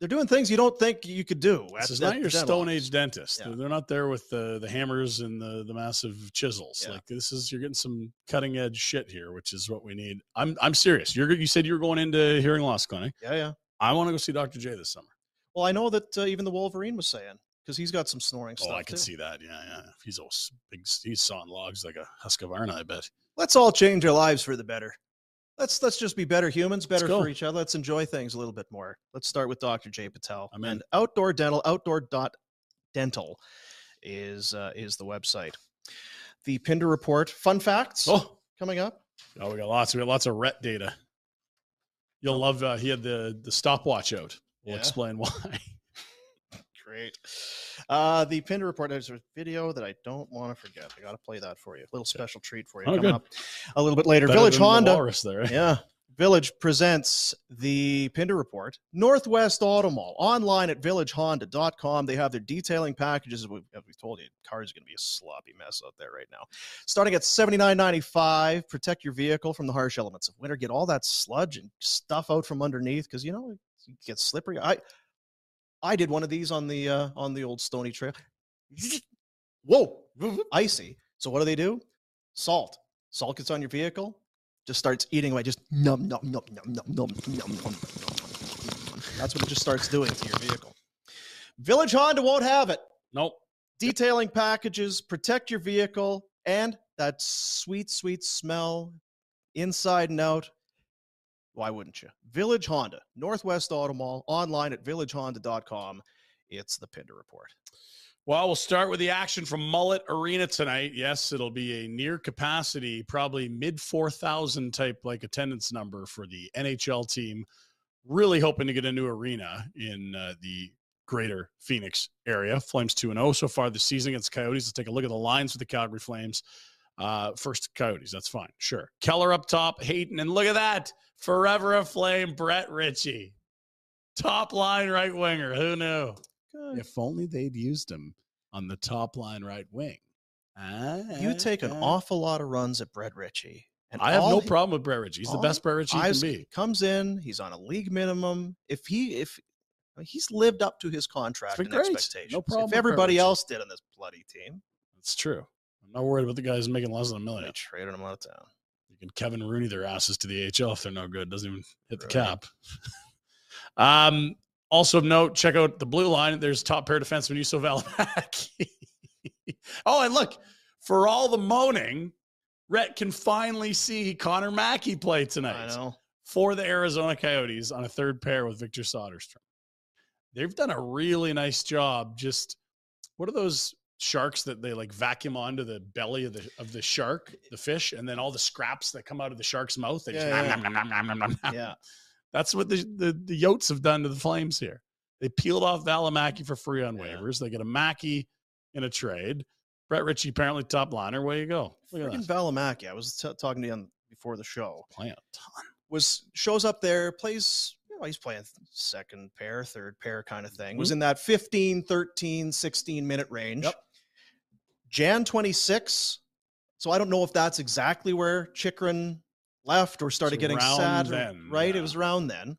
they're doing things you don't think you could do This is not your dental Stone. Age dentist. Yeah. They're- not there with the the hammers and the the massive chisels. Yeah. Like this is you're getting some cutting edge shit here, which is what we need. I'm I'm serious. You're you said you were going into hearing loss clinic. yeah yeah I want to go see Dr. J this summer. well i know that uh, even the wolverine was saying because he's got some snoring Oh, stuff Oh, I can too. see that. Yeah, yeah. He's all big. He's sawing logs like a Husqvarna. I bet. let's all change our lives for the better. Let's let's just be better humans, better for each other. Let's enjoy things a little bit more. Let's start with Dr. Jay Patel. I'm in. and outdoor dental, outdoor dot dental is uh, is the website. The Pinder report, fun facts Oh, coming up. oh, we got lots. We got lots of Rhett data. You'll love. Uh, he had the the stopwatch out. We'll Yeah. explain why. Great. Uh, the Pinder report. There's a video that I don't want to forget. I got to play that for you. A little special treat for you Oh, coming good. up a little bit later. Better Village the Honda. walrus there. Yeah. Village presents the Pinder Report. Northwest Auto Mall online at villagehonda.com. They have their detailing packages. As we, as we told you, cars are going to be a sloppy mess out there right now. Starting at $79.95. Protect your vehicle from the harsh elements of winter. Get all that sludge and stuff out from underneath because you know it gets slippery. I I did one of these on the uh, on the old Stony Trail. Whoa, icy. So what do they do? Salt. Salt gets on your vehicle, just starts eating away. Just num num num num num num num num. num. That's what it just starts doing to your vehicle. Village Honda won't have it. Nope. Detailing packages, protect your vehicle, and that sweet, sweet smell inside and out. Why wouldn't you? Village Honda, Northwest Auto Mall, online at villagehonda.com. It's the Pinder Report. Well, we'll start with the action from Mullet Arena tonight. Yes, it'll be a near capacity, probably mid 4,000 type like attendance number for the NHL team. Really hoping to get a new arena in uh, the greater Phoenix area. Flames 2 0 so far this season against Coyotes. Let's take a look at the lines for the Calgary Flames. Uh, first, Coyotes. That's fine. Sure. Keller up top, Hayton. And look at that. Forever a Flame, Brett Ritchie. Top line right winger. Who knew? If only they'd used him on the top line right wing. You take an Ah, awful lot of runs at Brett Ritchie, And I have no he- problem with Brett Ritchie. He's the best Brett Ritchie can be. Comes in, he's on a league minimum. If he if I mean, he's lived up to his contract been and great. No expectations. problem if everybody else did on this bloody team, It's true. I'm not worried about the guys making less than a million. they traded him out of town. Can Kevin Rooney their asses to the AHL if they're no good. Doesn't even hit the cap. um, also of note, check out the blue line. There's top pair defenseman Juuso Valimaki. oh, and look, for all the moaning, Rhett can finally see Connor Mackey play tonight I know. for the Arizona Coyotes on a third pair with Victor Soderstrom. They've done a really nice job. Just what are those sharks that they like vacuum onto the belly of the of the shark, the fish, and then all the scraps that come out of the shark's mouth? They Yeah, nom, yeah. nom, nom, nom. Yeah. That's what the, the the Yotes have done to the Flames here. They peeled off Valimaki for free on waivers. They get a Mackey in a trade. Brett Ritchie apparently top liner. Where you go? Look that. Valimaki. I was t- talking to you on, before the show. Playing a ton. Was shows up there, plays, you know, he's playing second pair, third pair kind of thing. Was Mhm. in that 15, 13, 16 minute range. Yep. Jan 26. So I don't know if that's exactly where Chychrun left or started getting sad. or- then, right? It was around then.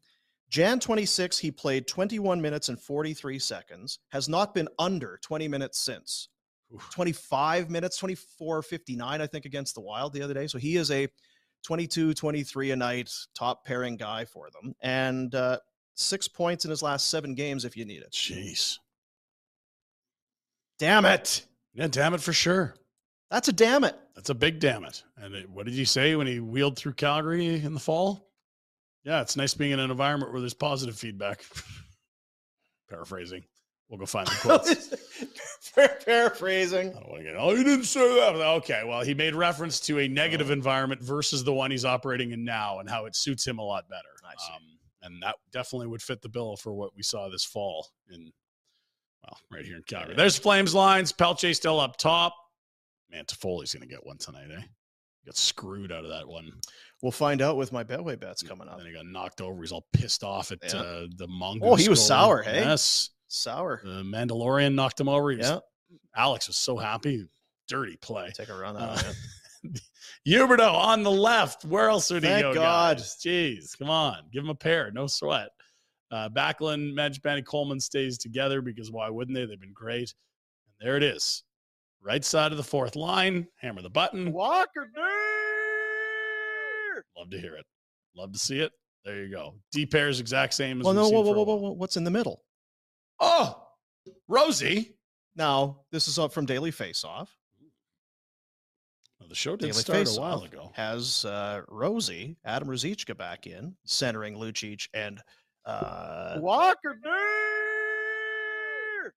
Jan 26, he played 21 minutes and 43 seconds, has not been under 20 minutes since. Oof. 25 minutes, 24 59, I think, against the Wild the other day. So he is a 22, 23 a night top pairing guy for them. And uh, six points in his last seven games if you need it. Jeez. Damn it. Yeah, damn it for sure. That's a damn it. That's a big damn it. And it, what did he say when he wheeled through Calgary in the fall? Yeah, it's nice being in an environment where there's positive feedback. Paraphrasing. We'll go find the quotes. Paraphrasing. I don't want to get, oh, you didn't say that. Okay, well, he made reference to a negative Oh. environment versus the one he's operating in now and how it suits him a lot better. I see. Um, and that definitely would fit the bill for what we saw this fall in, well, right here in Calgary. There's Flames lines. Pelche still up top. Man, Toffoli's going to get one tonight, eh? Got screwed out of that one. We'll find out with my Betway bets coming up. Then he got knocked over. He's all pissed off at Yeah. uh, the mongoose. Oh, he was sour, hey? Yes. Sour. The Mandalorian knocked him over. Was- Yeah. Alex was so happy. Dirty play. Take a run Uh, out it. Huberdeau on the left. Where else would he Thank go? God. guys? Jeez, come on. Give him a pair. No sweat. Uh, Backlund, Mangiapane, Coleman stays together because why wouldn't they? They've been great. And there it is. Right side of the fourth line. Hammer the button. Walker, there! Love to hear it. Love to see it. There you go. D pairs exact same as Well, no, whoa, whoa, whoa, whoa, what's in the middle? Oh, Rosie. Now, this is up from Daily Face Off. Well, the show did Daily start Face a while Off ago. has uh, Rosie, Adam Ruzicka back in, centering Lucic and uh, Walker,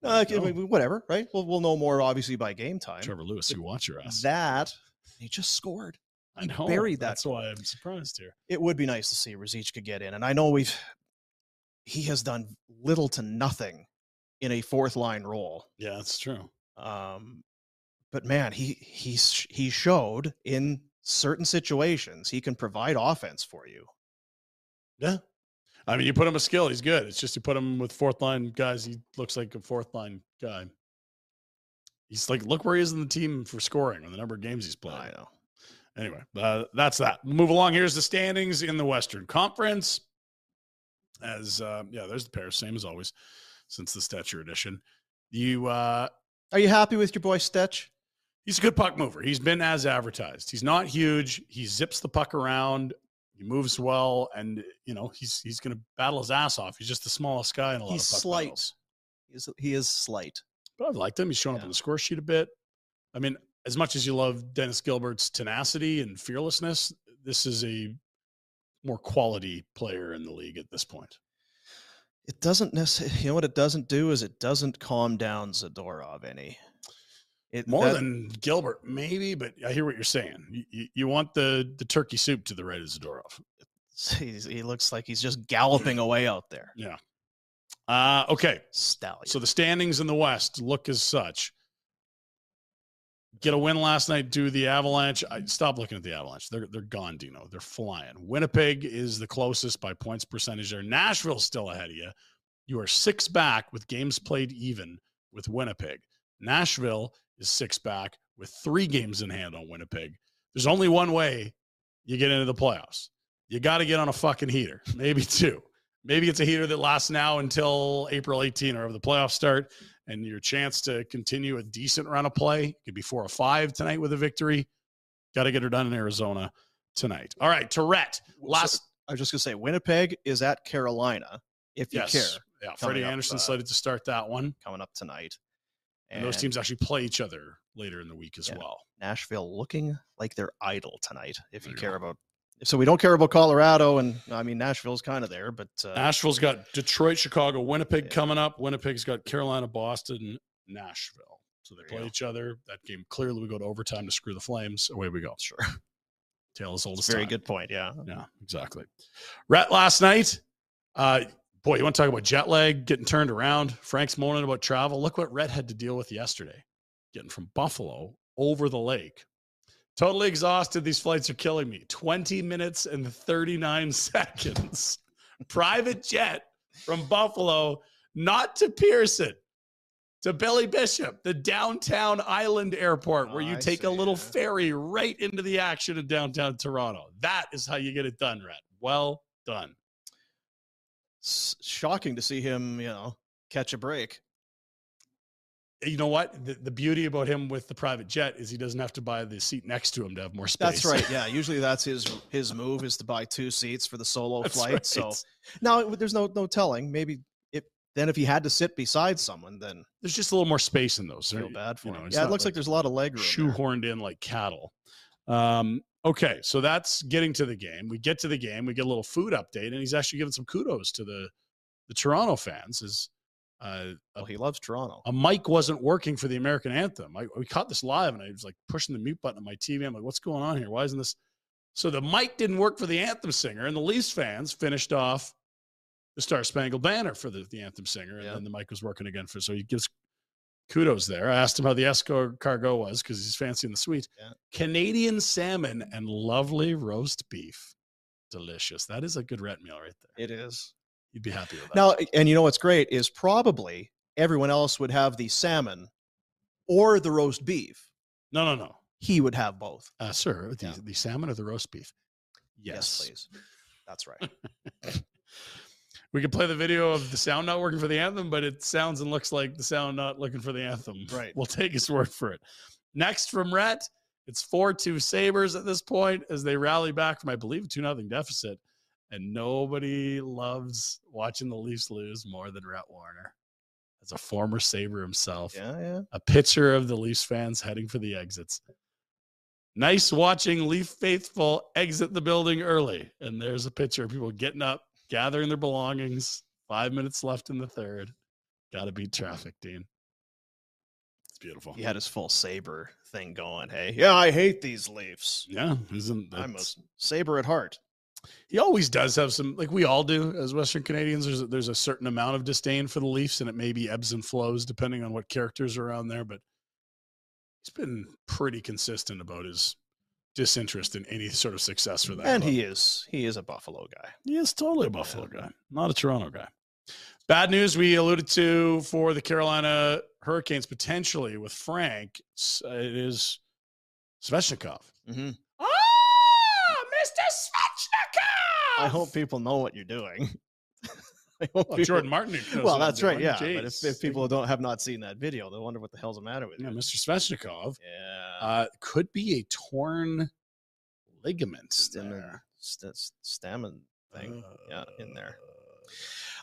uh, whatever, right? We'll, we'll know more obviously by game time. Trevor Lewis, you watch your ass. That he just scored. I know. buried that That's why I'm surprised here. It would be nice to see Ruzicka get in, and I know we've he has done little to nothing in a fourth line role. Yeah, that's true. Um, but man, he he's he showed in certain situations he can provide offense for you. Yeah. I mean, you put him a skill, he's good. It's just you put him with fourth line guys, he looks like a fourth line guy. He's like, look where he is in the team for scoring and the number of games he's played. I know. Anyway, uh, that's that. We'll move along. Here's the standings in the Western Conference. As uh, yeah, there's the pair, same as always, since the Stecher edition. You uh Are you happy with your boy Stetch? he's a good puck mover. He's been as advertised. He's not huge. He zips the puck around. He moves well, and you know he's he's going to battle his ass off. He's just the smallest guy in a lot He's of puck slight. battles. He's, he is slight. But I've liked him. He's shown up Yeah. on the score sheet a bit. I mean, as much as you love Dennis Gilbert's tenacity and fearlessness, this is a more quality player in the league at this point. It doesn't necessarily. You know what it doesn't do is it doesn't calm down Zadorov any. It More that- than Gilbert, maybe, but I hear what you're saying. You, you, want the the turkey soup to the right of Zadorov. he looks like he's just galloping away out there. Yeah. Uh, okay. Stallion. So the standings in the West look as such. Get a win last night Do the Avalanche. I stop looking at the Avalanche. They're they're gone, Dino. They're flying. Winnipeg is the closest by points percentage there. Nashville's still ahead of you. You are six back with games played even with Winnipeg. Nashville is six back with three games in hand on Winnipeg. There's only one way you get into the playoffs. You got to get on a fucking heater, maybe two. Maybe it's a heater that lasts now until April 18 or of the playoffs start, and your chance to continue a decent run of play could be four or five tonight with a victory. Got to get her done in Arizona tonight. All right, Tourette. Last, I was just gonna say Winnipeg is at Carolina. If you yes, care, yeah. Freddie up, Andersen uh, slated to start that one, coming up tonight, and those teams actually play each other later in the week as Yeah. well. Nashville looking like they're idle tonight. If you care about, so we don't care about Colorado, and I mean Nashville's kind of there, but uh, Nashville's got Detroit, Chicago, Winnipeg Yeah. coming up. Winnipeg's got Carolina, Boston, Nashville. So they play each other. That game clearly we go to overtime to screw the Flames. Away we go. sure, Tale as old as very time. good point. Yeah, Yeah, exactly. Rat last night. Uh, boy, you want to talk about jet lag, getting turned around. Frank's moaning about travel. Look what Rhett had to deal with yesterday, getting from Buffalo over the lake. Totally exhausted. These flights are killing me. 20 minutes and 39 seconds. Private jet from Buffalo, not to Pearson, to Billy Bishop, the downtown island airport, where Oh, you I take a little yeah. ferry right into the action in downtown Toronto. That is how you get it done, Rhett. Well done. Shocking to see him, you know, catch a break. Eh, you know what? The, the beauty about him with the private jet is he doesn't have to buy the seat next to him to have more space. That's right. Yeah, usually that's his his move is to buy two seats for the solo That's flight. right. So now there's no no telling. Maybe if then if he had to sit beside someone, then there's just a little more space in those. feel bad for you him. it's Yeah, it looks like, there's a lot of leg room. there. shoehorned in like cattle. Um, okay, so that's getting to the game. We get to the game, we get a little food update, and he's actually giving some kudos to the the Toronto fans. Is uh, Well, he loves Toronto. a mic wasn't working for the American anthem. I, we caught this live, and I was like pushing the mute button on my TV. I'm like, "What's going on here? Why isn't this?" So the mic didn't work for the anthem singer, and the Leafs fans finished off the Star Spangled Banner for the, the anthem singer, and Yeah. then the mic was working again for. So he gives kudos there. I asked him how the escargot cargo was because he's fancy in the sweet. Yeah. Canadian salmon and lovely roast beef, delicious. That is a good Rhett meal right there. It is. You'd be happy with that. Now, and you know what's great is probably everyone else would have the salmon or the roast beef. no, no, no. He would have both. Uh, sir, the, Yeah. the salmon or the roast beef? Yes. please. That's right. We could play the video of the sound not working for the anthem, but it sounds and looks like the sound not looking for the anthem. Right. We'll take his word for it. Next from Rhett, it's 4 2 Sabres at this point as they rally back from, I believe, a 2 0 deficit. And nobody loves watching the Leafs lose more than Rhett Warrener. As a former Sabre himself, Yeah, yeah. a picture of the Leafs fans heading for the exits. Nice watching Leaf faithful exit the building early. And there's a picture of people getting up, gathering their belongings. Five minutes left in the third. Got to beat traffic, Dean. It's beautiful. He had his full Sabre thing going. Hey, yeah, I hate these Leafs. Yeah, isn't I'm a Sabre at heart. he always does have some like we all do as Western Canadians. There's a, there's a certain amount of disdain for the Leafs, and it maybe ebbs and flows depending on what characters are around there. But he's been pretty consistent about his disinterest in any sort of success for that. And club. he is he is a Buffalo guy. He is totally a Buffalo guy, not a Toronto guy. Bad news we alluded to for the Carolina Hurricanes potentially with Frank. s- It is Svechnikov. Mm-hmm. Ah, Mr. Svechnikov. I hope people know what you're doing. Well, people- Jordan Martin. Well, that's right. doing. Yeah, but if, if people don't have not seen that video, they'll wonder what the hell's the matter with yeah, you. Mr. Svechnikov Yeah, uh, could be a torn ligament Stem- there. st- stamina thing. yeah, in there. Uh,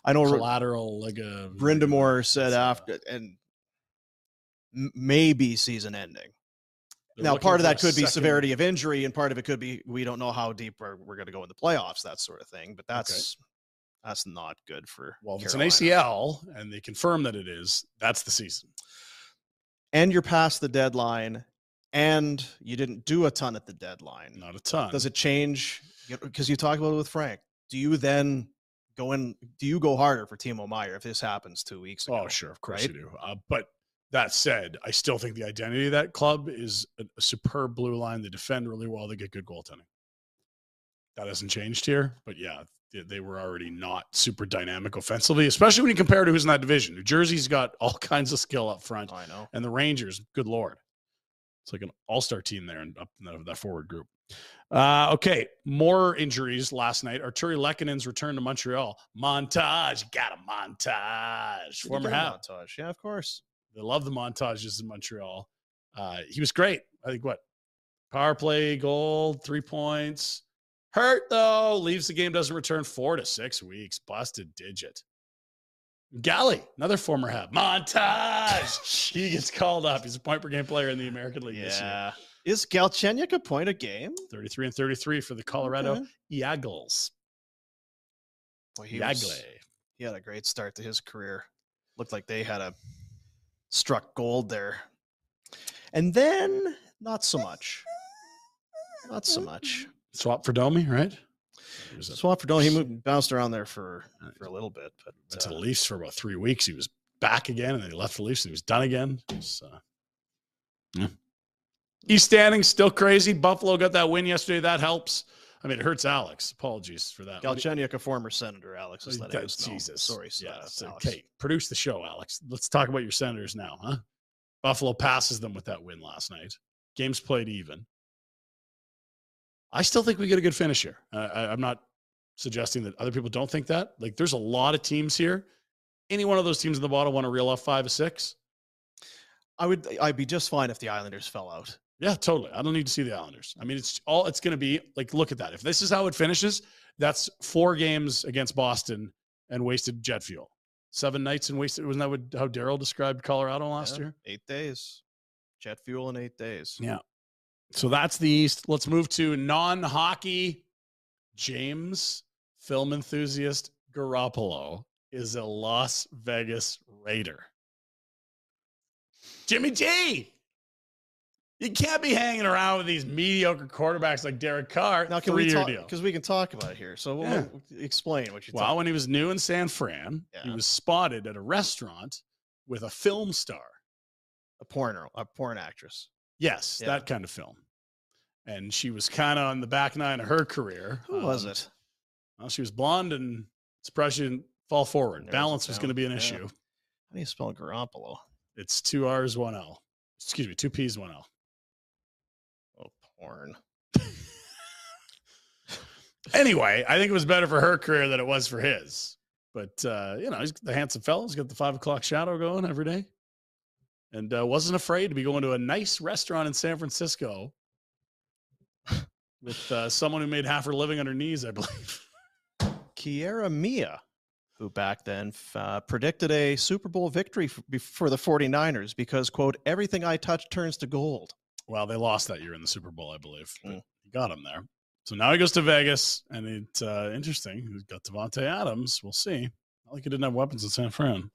I know. collateral like a Brind'Amour said after, and maybe season ending. They're now, part of that could be second- severity of injury, and part of it could be we don't know how deep we're, we're going to go in the playoffs, that sort of thing. But that's that's not good for. Well, if it's an ACL and they confirm that it is, that's the season. and you're past the deadline, and you didn't do a ton at the deadline. Not a ton. Does it change? Because you talked about it with Frank. Do you then go in? Do you go harder for Timo Meier if this happens two weeks ago? Oh, sure, of course right? you do. Uh, but that said, I still think the identity of that club is a, a superb blue line. They defend really well. They get good goaltending. That hasn't changed here, but yeah, they, were already not super dynamic offensively, especially when you compare to who's in that division. New Jersey's got all kinds of skill up front, I know. and the Rangers, good lord, it's like an all-star team there and up in the, that forward group. Uh, okay, more injuries last night. Artturi Lehkonen's return to Montreal. Montage, got a montage. Former Hab. montage. Yeah, of course. They love the montages in Montreal. Uh, he was great. I think what power play goal, three points. Hurt though, leaves the game, doesn't return four to six weeks. Busted digit. Galley, another former Hab. Montage. he gets called up. He's a point per game player in the American League this year. Yeah. Is Galchenyuk a point a game? 33 and 33 for the Colorado Okay. Eagles. Boy, he, was- he had a great start to his career. Looked like they had a struck gold there. And then not so much. Not so much. Swap for Domi, right? Swap for Don. He moved, bounced around there for for a little bit, but went to uh, the Leafs for about three weeks. He was back again, and then he left the Leafs, and he was done again. It's, uh, yeah. East standing still crazy. Buffalo got that win yesterday. That helps. I mean, it hurts Alex. Apologies for that. Galchenyuk, a former senator, Alex is letting That- us know. Jesus. Sorry, Yeah, uh, so, Alex. okay. Produce the show, Alex. Let's talk about your Senators now, huh? Buffalo passes them with that win last night. Games played even. I still think we get a good finish here. I, I, I'm not suggesting that other people don't think that. Like, there's a lot of teams here. Any one of those teams in the bottom want to reel off five or six? I would. I'd be just fine if the Islanders fell out. Yeah, totally. I don't need to see the Islanders. I mean, it's all it's going to be. Like, look at that. If this is how it finishes, that's four games against Boston and wasted jet fuel. Seven nights and wasted. Wasn't that what, how Daryl described Colorado last Yeah, year? eight days, jet fuel in eight days. Yeah. So that's the East. Let's move to non hockey. James, film enthusiast Garoppolo, is a Las Vegas Raider. Jimmy G. You can't be hanging around with these mediocre quarterbacks like Derek Carr. Now, can we talk? Because we can talk about it here. So, we'll- Yeah. we'll explain what you. Well, when he was new in San Fran, he was spotted at a restaurant with a film star. a porn, a porn actress. Yes, Yeah. that kind of film. And she was kind of on the back nine of her career. Who was Um, it? Well, she was blonde and surprised she didn't fall forward. There Balance was going to be an yeah. issue. How do you spell Garoppolo? It's two R's, one L. Excuse me, two P's, one L. Oh, porn. Anyway, I think it was better for her career than it was for his. But uh, you know, he's the handsome fellow. He's got the five o'clock shadow going every day, and uh, wasn't afraid to be going to a nice restaurant in San Francisco with uh, someone who made half her living on her knees, I believe. Kiara Mia, who back then uh, predicted a Super Bowl victory for the 49ers because, quote, everything I touch turns to gold. Well, they lost that year in the Super Bowl, I believe. Mm. he got him there. So now he goes to Vegas, and it's uh, interesting. He's got Davante Adams. We'll see. Not like he didn't have weapons in San Fran.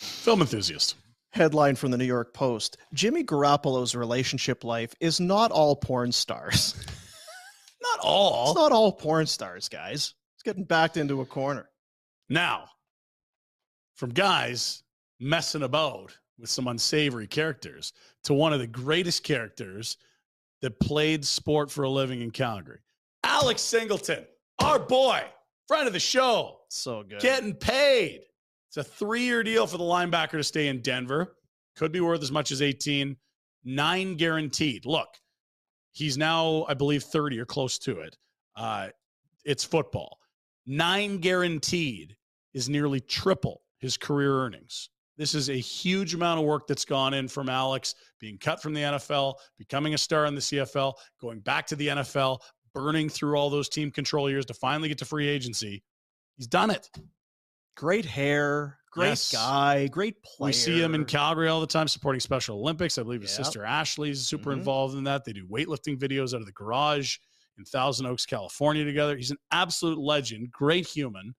Film enthusiast. Headline from the New York Post Jimmy Garoppolo's relationship life is not all porn stars. Not all. It's not all porn stars, guys. It's getting backed into a corner. Now, from guys messing about with some unsavory characters to one of the greatest characters that played sport for a living in Calgary, Alex Singleton, our boy, friend of the show, So good. getting paid. It's a three year deal for the linebacker to stay in Denver. Could be worth as much as 18, nine guaranteed. Look, he's now, I believe, 30 or close to it. Uh, it's football. Nine guaranteed is nearly triple his career earnings. This is a huge amount of work that's gone in from Alex being cut from the NFL, becoming a star in the CFL, going back to the NFL, burning through all those team control years to finally get to free agency. He's done it. Great hair, great Yes. guy, great player. We see him in Calgary all the time supporting Special Olympics. I believe his Yep. sister Ashley is super Mhm. involved in that. They do weightlifting videos out of the garage in Thousand Oaks, California together. He's an absolute legend, great human.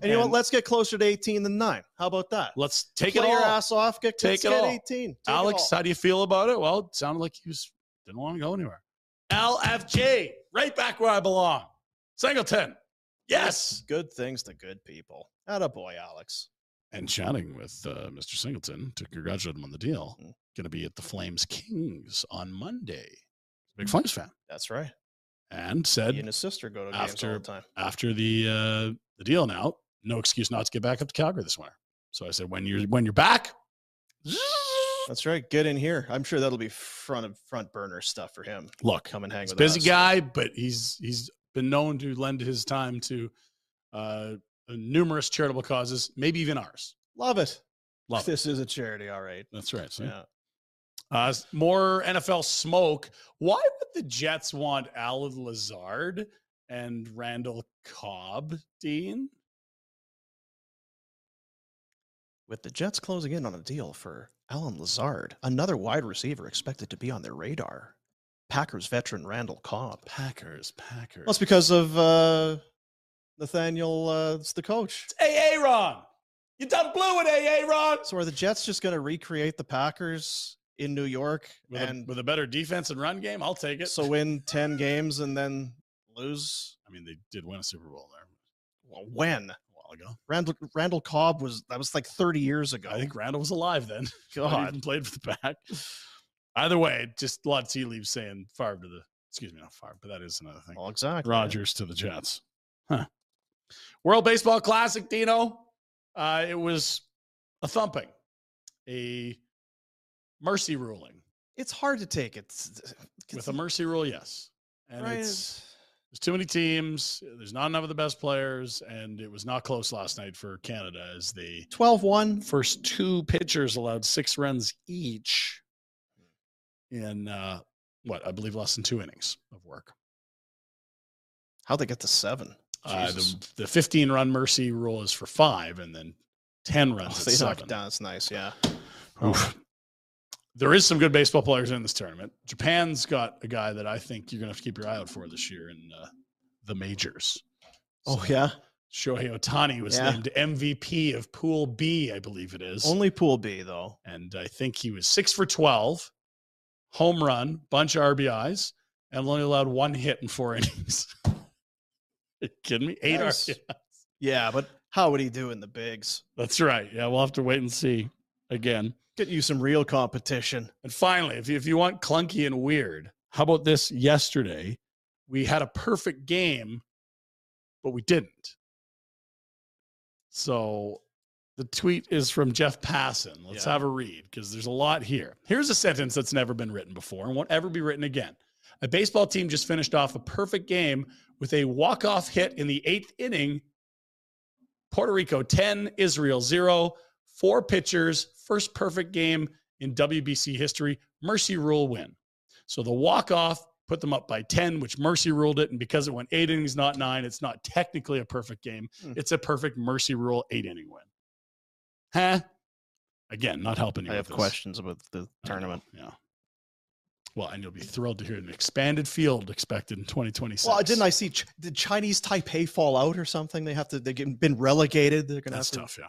And you know what? Let's get closer to 18 than nine. How about that? Let's take Play it all. your ass off. Get, Take let's it get all. 18. Take Alex, all. how do you feel about it? Well, it sounded like he was didn't want to go anywhere. LFG, right back where I belong. Singleton. Yes. Good things to good people. Atta boy, Alex. And chatting with uh, Mr. Singleton to congratulate him on the deal. Mhm. Going to be at the Flames Kings on Monday. Big Flames fan. That's right. And said He and his sister go to games all after the time. after the uh, the deal now, no excuse not to get back up to Calgary this winter. So I said, when you're when you're back, That's right. Get in here. I'm sure that'll be front of front burner stuff for him. Look, Come and hang a with busy us. guy, but he's he's been known to lend his time to uh, numerous charitable causes, maybe even ours. Love it. Love this is a charity, all right. That's right. see? Yeah. Uh, more NFL smoke. Why would the Jets want Allen Lazard and Randall Cobb, Dean? With the Jets closing in on a deal for Allen Lazard, another wide receiver expected to be on their radar. Packers veteran Randall Cobb. Packers, Packers. Well, it's because of uh, Nathaniel. Uh, it's the coach. It's Aaron. You done blew it, Aaron. So are the Jets just going to recreate the Packers in New York With, and a, with a better defense and run game, I'll take it. so win ten games and then lose? I mean, they did win a Super Bowl there Well, when a while ago. Randall Randall Cobb was that was like thirty years ago. I think Randall was alive then. God. even played for the Pack. Either way, just a lot of tea leaves saying Favre to the excuse me, not Favre, but that is another thing. Well, exactly. Rodgers to the Jets. Huh. World Baseball Classic, Dino. Uh, it was a thumping, a mercy ruling. It's hard to take it With a mercy rule, yes. And right. it's there's too many teams. There's not enough of the best players, and it was not close last night for Canada as the 12-1. first two pitchers allowed six runs each in uh, what I believe less than two innings of work. How'd they get to seven? Uh, the, the 15 run mercy rule is for five, and then 10 Oh, runs they knocked it down. It's nice. Yeah. Oof. There is some good baseball players in this tournament. Japan's got a guy that I think you're going to have to keep your eye out for this year in uh, the majors. Oh yeah. Shohei Ohtani was Yeah. named MVP of Pool B, I believe it is. Only Pool B though. and I think he was six for 12, home run, bunch of RBIs, and only allowed one hit in four innings. Kidding me? Eight. RBIs. Yeah, but how would he do in the bigs? That's right. Yeah, we'll have to wait and see again. Get you some real competition. And finally, if you, if you want clunky and weird, how about this yesterday? We had a perfect game, but we didn't. So the tweet is from Jeff Passan. Let's Yeah. have a read because there's a lot here. Here's a sentence that's never been written before and won't ever be written again. A baseball team just finished off a perfect game with a walk-off hit in the eighth inning. Puerto Rico 10, Israel 0, four pitchers, first perfect game in WBC history. Mercy rule win. So the walk-off put them up by 10, which Mercy ruled it. And because it went eight innings, not nine, it's not technically a perfect game. Hmm. It's a perfect Mercy rule eight inning win. Huh? Again, not helping you. I with have this. questions about the tournament. Yeah. Well, and you'll be thrilled to hear an expanded field expected in 2026. Well, didn't I see Ch- did Chinese Taipei fall out or something? They have to. They've been relegated. They're gonna That's have to. tough. Yeah.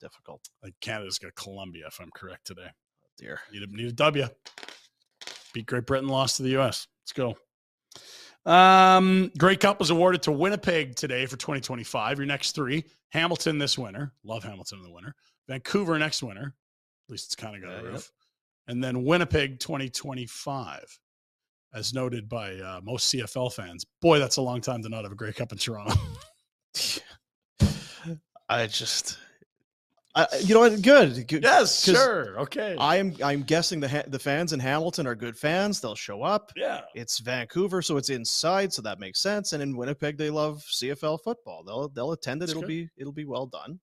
Difficult. Like Canada's got Colombia, if I'm correct today. Oh, dear. Need a, need a W. Beat Great Britain, lost to the U.S. Let's go. Um, Grey Cup was awarded to Winnipeg today for 2025. Your next three: Hamilton this winter. Love Hamilton in the winter. Vancouver next winter. At least it's kind of got Yeah, a roof. And then Winnipeg 2025, as noted by uh, most CFL fans. Boy, that's a long time to not have a Grey Cup in Toronto. I just. I, you know what? Good. good yes, 'cause sure, okay. I'm I'm guessing the ha- the fans in Hamilton are good fans. They'll show up. yeah, It's Vancouver, so it's inside, so that makes sense. And in Winnipeg, they love CFL football. They'll they'll attend it. That's it'll good. be it'll be well done.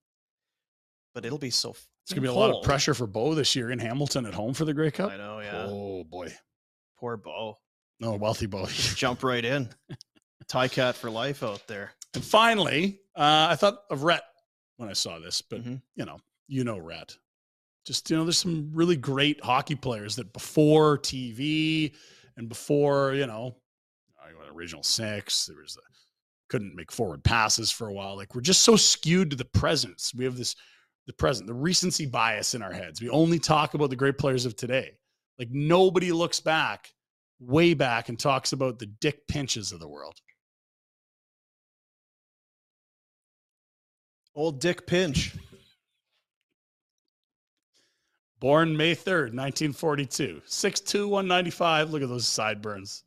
But it'll be so. It's gonna be a lot of pressure for Bo this year in Hamilton at home for the Grey Cup. I know. Yeah. Oh boy, Poor Bo. no wealthy Bo. Jump right in. Ti-Cat for life out there. And finally, uh, I thought of Rhett when I saw this, but Mhm. you know, you know Rhett. Just you know, there's some really great hockey players that before TV and before you know, original six, there was the couldn't make forward passes for a while. Like we're just so skewed to the presence. We have this the present, the recency bias in our heads. We only talk about the great players of today. Like nobody looks back, way back, and talks about the dick pinches of the world. Old Dick Pinch. Born May 3rd, 1942. 6'2, 195. Look at those sideburns.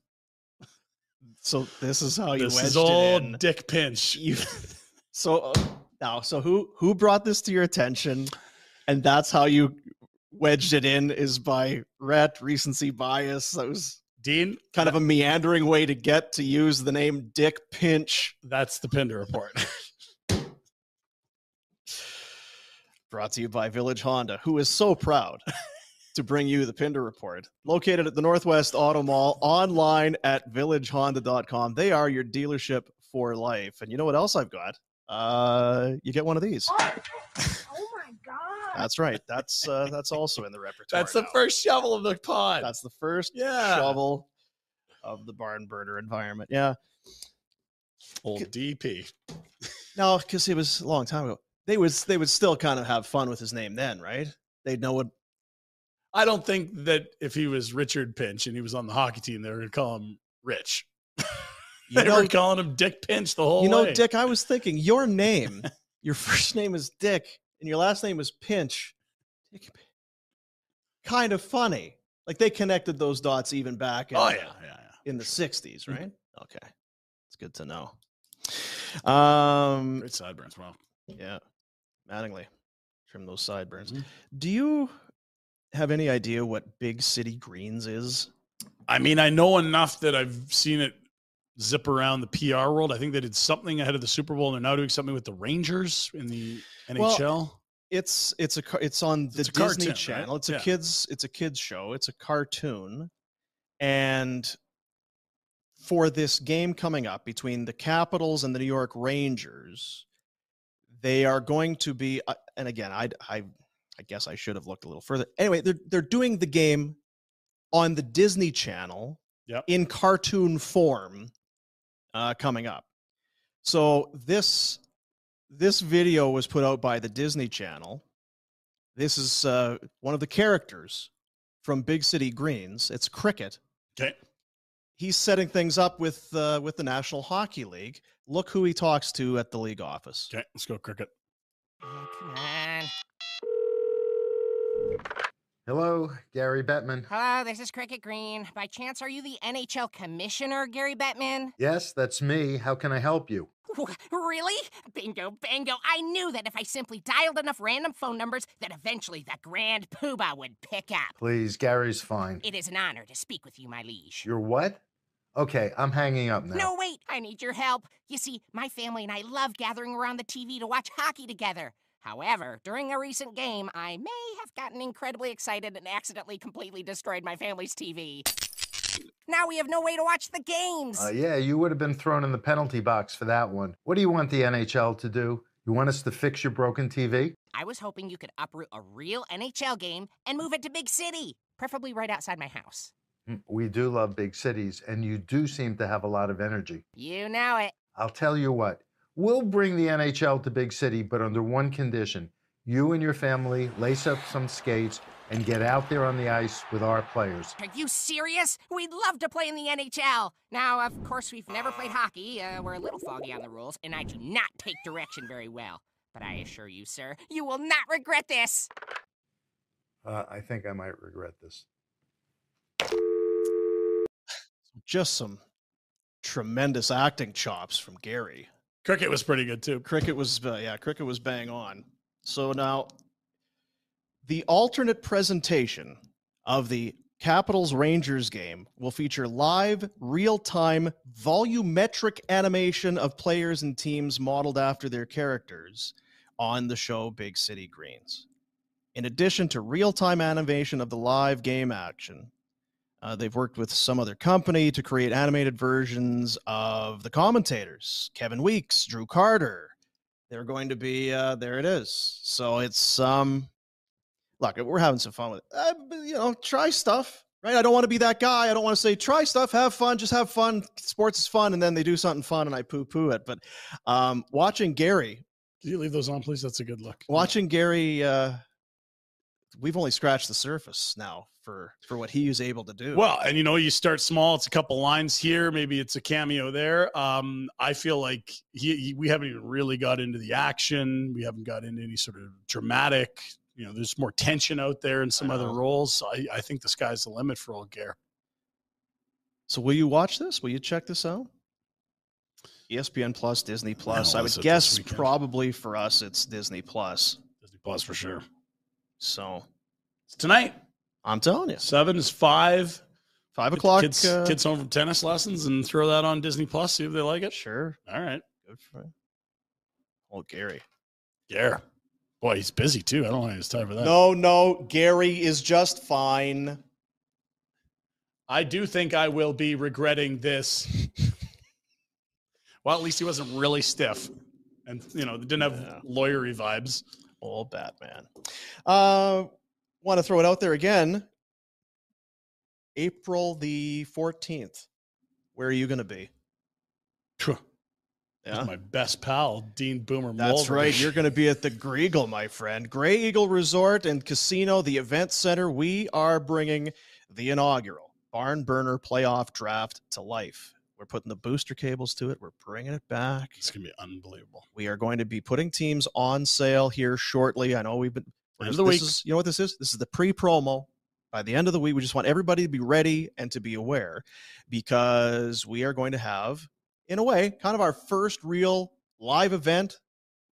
So this is how you This wedged is old. Dick Pinch. You, so uh, now, so who who brought this to your attention, and that's how you wedged it in is by Rhett, recency bias. That was Dean, kind of a meandering way to get to use the name Dick Pinch. That's the Pinder report. Brought to you by Village Honda, who is so proud to bring you the Pinder Report. Located at the Northwest Auto Mall, online at villagehonda.com. They are your dealership for life. And you know what else I've got? Uh, you get one of these. Oh my god. That's right. That's uh, that's also in the repertoire. That's the now. first shovel of the pod. That's the first Yeah. shovel of the barn burner environment. Yeah. Old DP. No, because it was a long time ago. They was they would still kind of have fun with his name then, right? They'd know what I don't think that if he was Richard Pinch and he was on the hockey team, they were going to call him Rich. You they know- were calling him Dick Pinch the whole you know, way. Dick. I was thinking your name, your first name is Dick, and your last name is Pinch. Dick, kind of funny. Like they connected those dots even back. In, Oh, yeah, yeah, yeah. in the '60s, right? Okay, it's good to know. Um, Great sideburns. Wow. yeah, Mattingly, trim those sideburns. Mm-hmm. Do you have any idea what Big City Greens is? I mean, I know enough that I've seen it zip around the PR world. I think they did something ahead of the Super Bowl, and they're now doing something with the Rangers in the Well, NHL. It's it's a it's on the It's Disney cartoon, right? Channel. It's a Yeah. kids it's a kids show. It's a cartoon, and for this game coming up between the Capitals and the New York Rangers, they are going to be. uh, And again, I I I guess I should have looked a little further. Anyway, they're they're doing the game on the Disney Channel Yep. in cartoon form uh, coming up. So this this video was put out by the Disney Channel. This is uh, one of the characters from Big City Greens. It's Cricket. Okay. He's setting things up with uh, with the National Hockey League. Look who he talks to at the league office. Okay, let's go cricket. Come on. Hello, Gary Bettman. Hello, this is Cricket Green. By chance, are you the NHL commissioner, Gary Bettman? Yes, that's me. How can I help you? Really? Bingo, bango. I knew that if I simply dialed enough random phone numbers, that eventually the Grand Poobah would pick up. Please, Gary's fine. It is an honor to speak with you, my liege. You're what? Okay, I'm hanging up now. No, wait, I need your help. You see, my family and I love gathering around the TV to watch hockey together. However, during a recent game, I may have gotten incredibly excited and accidentally completely destroyed my family's TV. Now we have no way to watch the games. Uh, yeah, you would have been thrown in the penalty box for that one. What do you want the NHL to do? You want us to fix your broken TV? I was hoping you could uproot a real NHL game and move it to Big City, preferably right outside my house. Mm, We do love big cities, and you do seem to have a lot of energy. You know it. I'll tell you what, we'll bring the NHL to Big City, but under one condition. You and your family lace up some skates and get out there on the ice with our players. Are you serious? We'd love to play in the NHL. Now, of course, we've never played hockey. Uh, we're a little foggy on the rules, and I do not take direction very well. But I assure you, sir, you will not regret this. Uh, I think I might regret this. Just some tremendous acting chops from Gary. Cricket was pretty good too. Cricket was uh, yeah, Cricket was bang on. So now the alternate presentation of the Capitals Rangers game will feature live, real-time, volumetric animation of players and teams modeled after their characters on the show Big City Greens. In addition to real-time animation of the live game action, uh, they've worked with some other company to create animated versions of the commentators Kevin Weeks, Drew Carter. They're going to be, uh, there it is. So it's, um, look, we're having some fun with it. Uh, you know, try stuff, right? I don't want to be that guy. I don't want to say, try stuff, have fun, just have fun. Sports is fun. And then they do something fun and I poo poo it. But um, watching Gary, Can you leave those on, please? That's a good look. watching Gary, uh, we've only scratched the surface now for for what he was able to do. Well, and you know, you start small. It's a couple lines here, maybe it's a cameo there. Um, I feel like he, he, we haven't even really got into the action. We haven't got into any sort of dramatic. You know, there's more tension out there in some other roles. So I, I think the sky's the limit for old Gare. So will you watch this? Will you check this out? ESPN Plus, Disney Plus. I would guess probably for us it's Disney Plus. Disney Plus for sure. So It's tonight. I'm telling you. Seven is five. Five o'clock. Kids, uh, kids home from tennis lessons and throw that on Disney Plus. See if they like it. Sure. All right. Good for him. Oh, Gary. Yeah. Boy, he's busy too. I don't want his time for that. No, no. Gary is just fine. I do think I will be regretting this. well, at least he wasn't really stiff, and you know, didn't have Yeah. lawyery vibes. Old Batman. Uh, want to throw it out there again. April the 14th. Where are you going to be? Yeah. My best pal, Dean Boomer. That's right. You're going to be at the Greagle, my friend. Grey Eagle Resort and Casino, the event center. We are bringing the inaugural Barn Burner Playoff Draft to life. We're putting the booster cables to it. We're bringing it back. It's gonna be unbelievable. We are going to be putting teams on sale here shortly. I know we've been. End of the week. is- you know what this is? This is the pre-promo. By the end of the week, we just want everybody to be ready and to be aware, because we are going to have, in a way, kind of our first real live event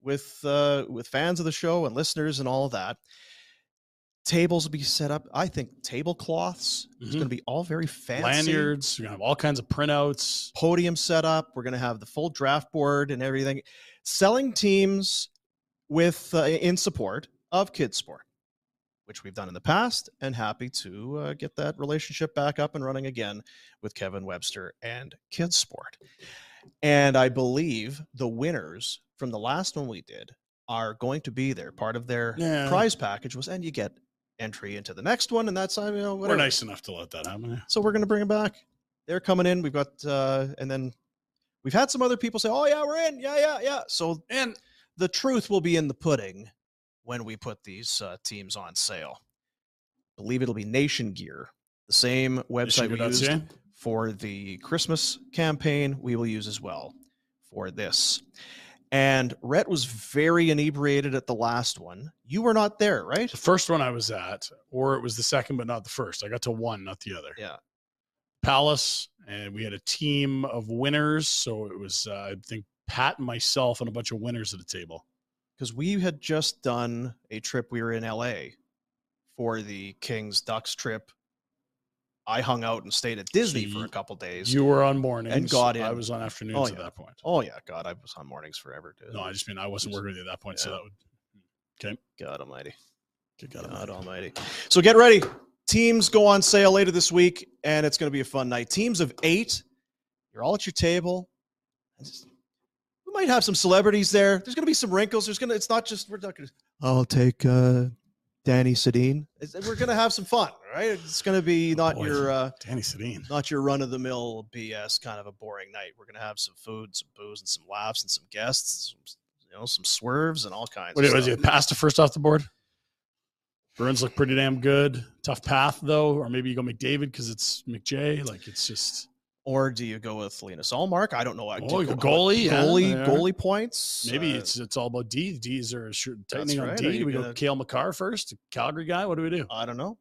with uh, with fans of the show and listeners and all of that. Tables will be set up. I think tablecloths. It's Mhm. going to be all very fancy Lanyards. We're gonna have all kinds of printouts. podium set up. We're going to have the full draft board and everything. Selling teams with uh, in support of KidSport, which we've done in the past, and happy to uh, get that relationship back up and running again with Kevin Webster and KidSport. And I believe the winners from the last one we did are going to be there. Part of their Yeah. prize package was, and you get entry into the next one, and that's I you know We're nice enough to let that happen. So we're going to bring them back. They're coming in. We've got, uh, and then we've had some other people say, "Oh yeah, we're in. Yeah, yeah, yeah." So And the truth will be in the pudding when we put these uh, teams on sale. believe it'll be Nation Gear, the same website we used for the Christmas campaign. We will use as well for this. And Rhett was very inebriated at the last one. You were not there, right? The first one I was at, or it was the second, but not the first. I got to one, not the other. Yeah. Palace, and we had a team of winners. So it was, uh, I think, Pat and myself and a bunch of winners at the table. because we had just done a trip. We were in LA for the Kings Ducks trip. I hung out and stayed at Disney for a couple days. You were on mornings. and got in. I was on afternoons Oh, at that point. Oh yeah, God, I was on mornings forever, dude. No, I just mean I wasn't working with you at that point. So that would, okay. God Almighty, Good God, God Almighty. So get ready. Teams go on sale later this week, and it's going to be a fun night. Teams of eight. You're all at your table. Just- We might have some celebrities there. There's going to be some wrinkles. There's going to. It's not just we're not going to. I'll take uh, Danny Sedin. We're going to have some fun, right? It's going to be not Boy, your uh, Danny Sedin. not your run of the mill BS kind of a boring night. We're going to have some food, some booze, and some laughs, and some guests, some, you know, some swerves, and all kinds. What of was stuff. it? The first off the board. Bruins look pretty damn good. Tough path though, or maybe you go McDavid because it's McJay. Like it's just Or do you go with Linus Ullmark? I don't know. I Oh, go- goalie, goalie, yeah. goalie points. maybe Uh, it's it's all about D. D's are sure tightening on. D. Do we go gonna- Cale Makar first, Calgary guy. What do we do? I don't know.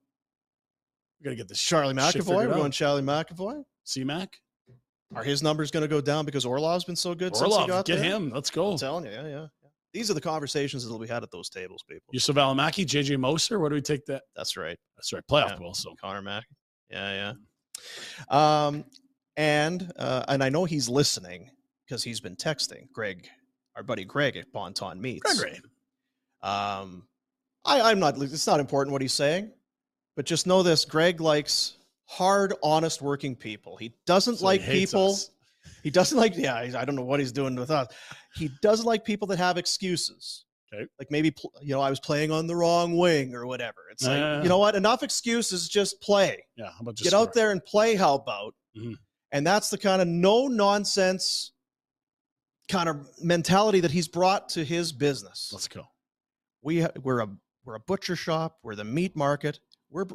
We gotta get this Charlie McAvoy. We're going. Charlie McAvoy. C-Mac. Are his numbers going to go down because Orlov's been so good since he Orlov, get there? him. Let's go. I'm telling you, yeah, yeah. yeah. These are the conversations that be had at those tables, people. Juuso Valimaki, JJ Moser. Where do we take that? That's right. That's right. Playoff Yeah. goal. So Connor Mack. Yeah, yeah. Um, and uh, and I know he's listening because he's been texting Greg, our buddy Greg at Bon Ton Meats. Gregory. Um, I, I'm not. It's not important what he's saying, but just know this: Greg likes hard, honest, working people. He doesn't So he like hates people. us. He doesn't like. Yeah, I I don't know what he's doing with us. He doesn't like people that have excuses. Okay. Like maybe pl- you know I was playing on the wrong wing or whatever. It's like Yeah. you know what? Enough excuses. Just play. Yeah. How about just Get out there and play. How about? Mhm. And that's the kind of no nonsense kind of mentality that he's brought to his business Let's go. We we're a we're a butcher shop we're the meat market we're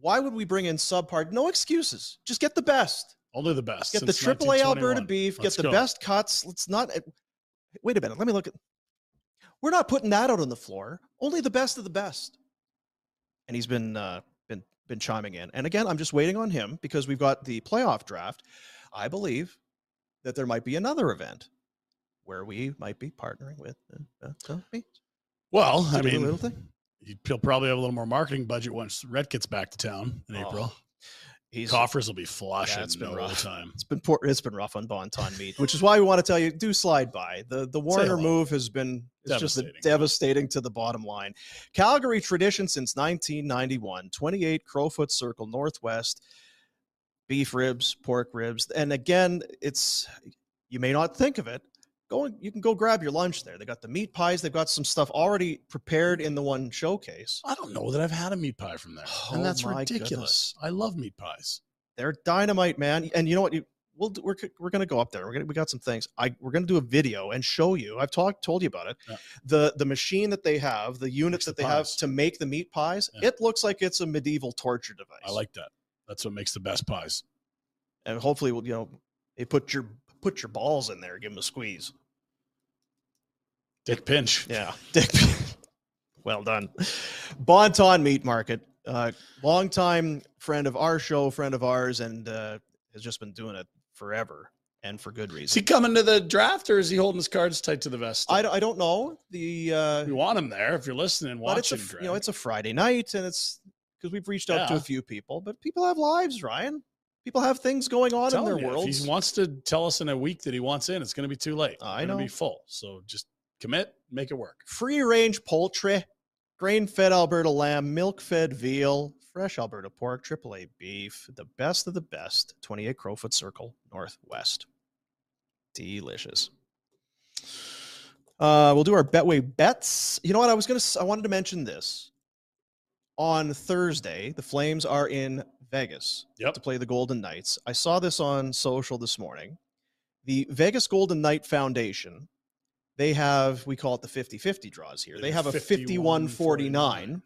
why would we bring in subpar no excuses just get the best Only the best. get the since triple a alberta beef Let's get the go. best cuts let's not eh, wait a minute let me look at we're not putting that out on the floor only the best of the best and he's been uh been chiming in. And again i'm just waiting on him because we've got the playoff draft. I believe that there might be another event where we might be partnering with uh, Well, I mean, little thing? He'll probably have a little more marketing budget once Rhett gets back to town in April. He's Coffers will be flush Yeah, it's been rough. time. It's been poor, it's been rough on Bon Ton meat, which is why we want to tell you do slide by. The the Warrener move has been it's just devastating to the bottom line. Calgary tradition since 1991, 28 Crowfoot Circle Northwest, beef ribs, pork ribs, and again, it's you may not think of it. Go and you can go grab your lunch there. They got the meat pies. They've got some stuff already prepared in the one showcase. I don't know that I've had a meat pie from there, Oh and that's ridiculous. goodness. I love meat pies. They're dynamite, man. And you know what? You, we'll do- we're we're gonna go up there. We're gonna we got some things. I we're gonna do a video and show you. I've talked told you about it. Yeah. The the machine that they have, the units that the they have to make the meat pies. Yeah. It looks like it's a medieval torture device. I like that. That's what makes the best pies. and hopefully, we'll, you know, they put your put your balls in there, give them a squeeze. Dick Pinch. Yeah, Dick. well done. Bon Ton Meat Market, uh, longtime friend of our show, friend of ours, and uh, has just been doing it forever and for good Is reason. he coming to the draft or is he holding his cards tight to the vest? I, don't- I don't know the uh, we want him there. If you're listening, but it's a watching, you know it's a Friday night and it's because we've reached out to a few people, but people have lives, Ryan. People have things going on in their you, world. If he wants to tell us in a week that he wants in, it's going to be too late. I know. be full. So just commit, make it work. Free range poultry, grain fed Alberta lamb, milk fed veal, fresh Alberta pork, AAA beef, the best of the best. 28 Crowfoot Circle Northwest. Delicious. Uh, we'll do our Betway bets. You know what? I was gonna. I wanted to mention this. On Thursday, the Flames are in Vegas Yep. to play the Golden Knights. I saw this on social this morning. The Vegas Golden Knight Foundation, they have, we call it the 50 50 draws here. They have a 51 49.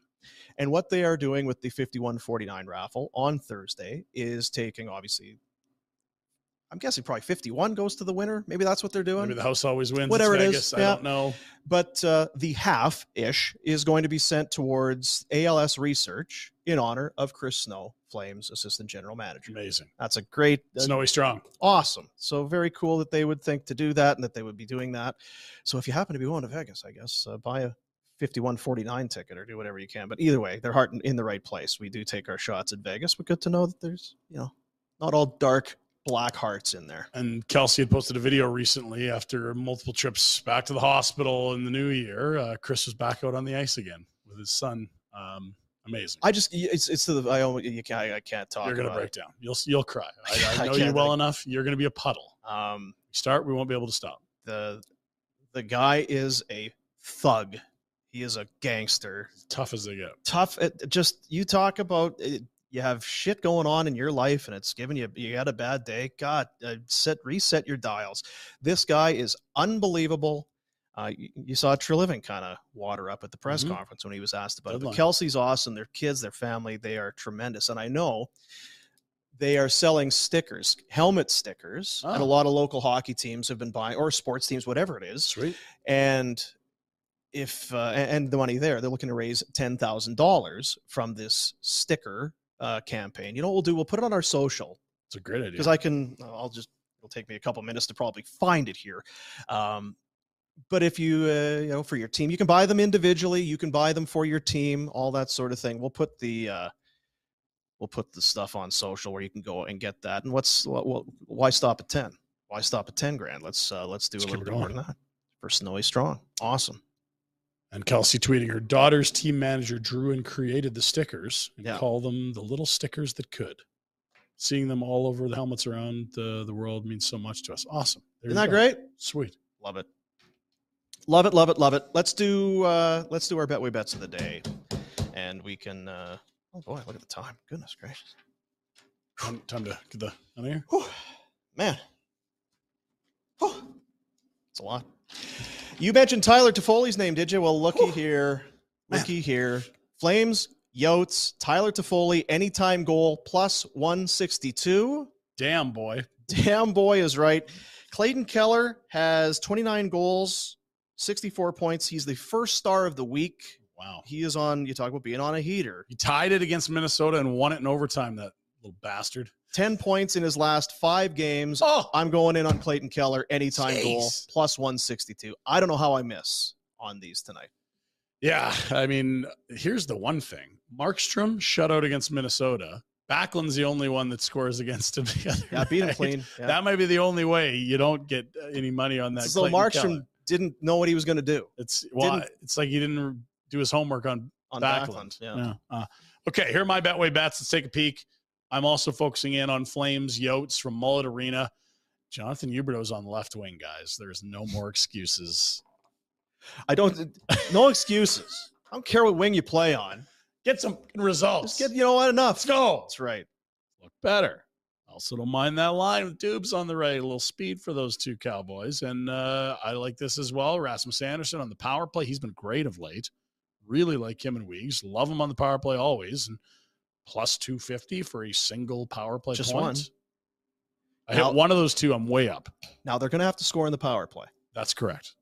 And what they are doing with the 51 49 raffle on Thursday is taking, obviously, I'm guessing probably 51 goes to the winner. Maybe that's what they're doing. Maybe the house always wins. Whatever it's it is, Vegas. I yeah. don't know. but uh, the half ish is going to be sent towards ALS research in honor of Chris Snow, Flames assistant general manager. Amazing. That's a great, uh, Snowy strong. awesome. So very cool that they would think to do that and that they would be doing that. So if you happen to be going to Vegas, I guess uh, buy a 5149 ticket or do whatever you can. But either way, they're heart in the right place. We do take our shots at Vegas, but good to know that there's, you know, not all dark black hearts in there. And Kelsey had posted a video recently after multiple trips back to the hospital in the new year. Uh, Chris was back out on the ice again with his son. Um, amazing. I just it's it's to the I only you can't I can't talk. You're gonna break it. down. You'll you'll cry. I, I I know you well I- enough. You're gonna be a puddle. Um, start, we won't be able to stop. the the guy is a thug. He is a gangster. Tough as they get. Tough. It, just you talk about it, you have shit going on in your life and it's giving you you had a bad day. God, uh, set reset your dials. This guy is unbelievable. Uh, you, you saw Treliving kind of water up at the press Mhm. conference when he was asked about it. But. Kelsey's awesome. Their kids, their family, they are tremendous. And I know they are selling stickers, helmet stickers, and a Oh. lot of local hockey teams have been buying, or sports teams, whatever it is. Sweet. And if uh, and the money there, they're looking to raise ten thousand dollars from this sticker uh, campaign. You know what we'll do? We'll put it on our social It's a great idea. because I can. I'll just. It'll take me a couple minutes to probably find it here. Um, but if you, uh, you know, for your team, you can buy them individually. You can buy them for your team, all that sort of thing. We'll put the, uh, we'll put the stuff on social where you can go and get that. And what's what, what, why stop at ten? Why stop at ten grand? Let's uh, let's do Let's a little it bit more than that for Snowy Strong. Awesome. And Kelsey tweeting her daughter's team manager drew and created the stickers and Yeah. call them the little stickers that could. Seeing them all over the helmets around the, the world means so much to us. Awesome. There Isn't that go. great? Sweet. Love it. Love it, love it, love it. Let's do uh let's do our Betway bets of the day. And we can uh oh boy, look at the time. Goodness gracious. Time, time to get the on here. Whew, man. Whew. It's a lot. You mentioned Tyler Toffoli's name, did you? Well, looky here. Looky here. Flames, Yotes, Tyler Toffoli, anytime goal plus 162. Damn boy. Damn boy is right. Clayton Keller has 29 goals, 64 points. He's the first star of the week. Wow. He is on, you talk about being on a heater. He tied it against Minnesota and won it in overtime, that little bastard. 10 points in his last five games. Oh, I'm going in on Clayton Keller, anytime goal, plus 162. I don't know how I miss on these tonight. Yeah, I mean, here's the one thing: Markstrom shutout against Minnesota. Backlund's the only one that scores against him. The other Yeah, beat him clean. Yeah. That might be the only way you don't get any money on that. So Clayton Markstrom Keller. didn't know what he was going to do It's well, didn't- it's like he didn't do his homework on on Backlund. Backlund. Yeah. Uh, okay, here are my Betway bets. Let's take a peek. I'm also focusing in on Flames Yotes from Mullet Arena. Jonathan Huberdeau's on the left wing, guys. There's no more excuses. I don't. No excuses. I don't care what wing you play on. Get some results. Just get you know what enough. Let's go. That's right. Look better. Also, don't mind that line with Dubes on the right. A little speed for those two Cowboys. And uh, I like this as well. Rasmus Andersson on the power play. He's been great of late. Really like him and Weeks. Love him on the power play always. And plus 250 for a single power play Just point. one. I Now- hit one of those two. I'm way up. Now they're going to have to score in the power play. That's correct.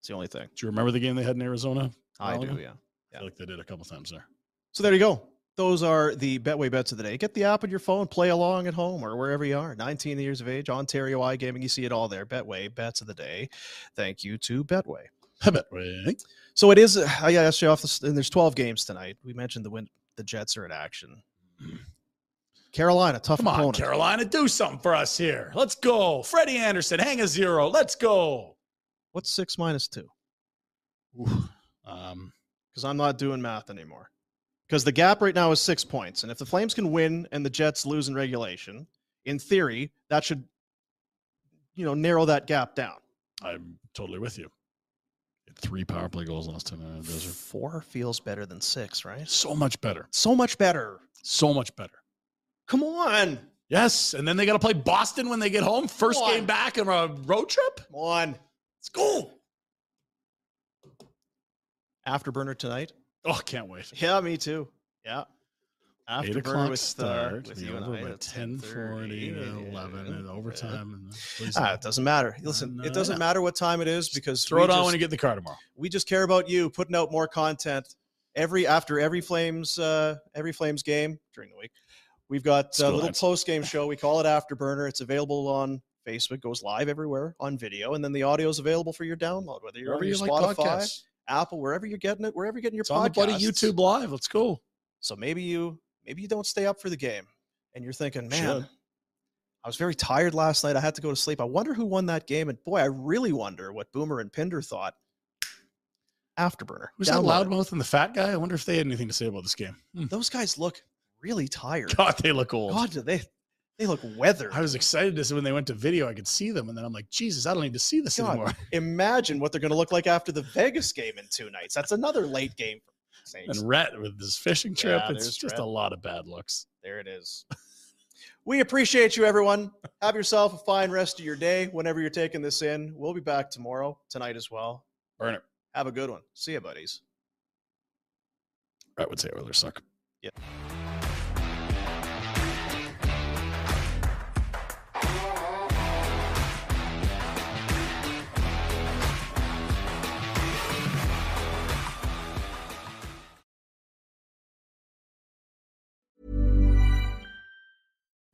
It's the only thing. Do you remember the game they had in Arizona? I do. ago? Yeah. I feel like they did a couple times there. So there you go. Those are the Betway bets of the day. Get the app on your phone, play along at home or wherever you are. 19 years of age, Ontario iGaming. You see it all there. Betway bets of the day. Thank you to Betway. Betway. So it is. I asked you off. The, and there's 12 games tonight. We mentioned the win. The Jets are in action. Carolina, tough Come on, opponent. Carolina, do something for us here. Let's go. Freddie Andersen, hang a zero. Let's go. What's six minus two? Um, Because I'm not doing math anymore. Because the gap right now is six points, and if the Flames can win and the Jets lose in regulation, in theory, that should, you know, narrow that gap down. I'm totally with you. Three power play goals last time. Those are Four feels better than six, right? so much better. So much better. So much better. Come on. Yes. And then they got to play Boston when they get home. First game back on a road trip. Come on. Let's go. Afterburner tonight. Oh, can't wait. Yeah, me too. Yeah. Eight o'clock with, start. uh, with the you and over I by at 1040 to 10:30. 11 and overtime. And Ah, it doesn't matter. Listen, no, it doesn't matter what time it is because throw we it on just- when you get the car tomorrow. we just care about you putting out more content every after every flames uh every flames game during the week we've got a little post game show we call it afterburner it's available on facebook goes live everywhere on video and then the audio is available for your download whether you're Wherever on your you spotify podcasts. apple wherever you're getting it wherever you're getting your It's on the buddy YouTube Live. Let's go. so maybe you maybe you don't stay up for the game and you're thinking man Should. I was very tired last night. I had to go to sleep. I wonder who won that game. And boy, I really wonder what Boomer and Pinder thought. Afterburner. Who's that loudmouth and the fat guy? I wonder if they had anything to say about this game. Hmm. Those guys look really tired. God, they look old. God, do they they look weathered. I was excited to see when they went to video, I could see them. And then I'm like, Jesus, I don't need to see this God, anymore. imagine what they're going to look like after the Vegas game in two nights. That's another late game for And Rhett with this fishing trip, Yeah, it's just Rhett. a lot of bad looks. There it is. we appreciate you, everyone. Have yourself a fine rest of your day whenever you're taking this in. We'll be back tomorrow, tonight as well. Burn it. Have a good one. See you, buddies. Rhett would say Oilers suck. Yeah.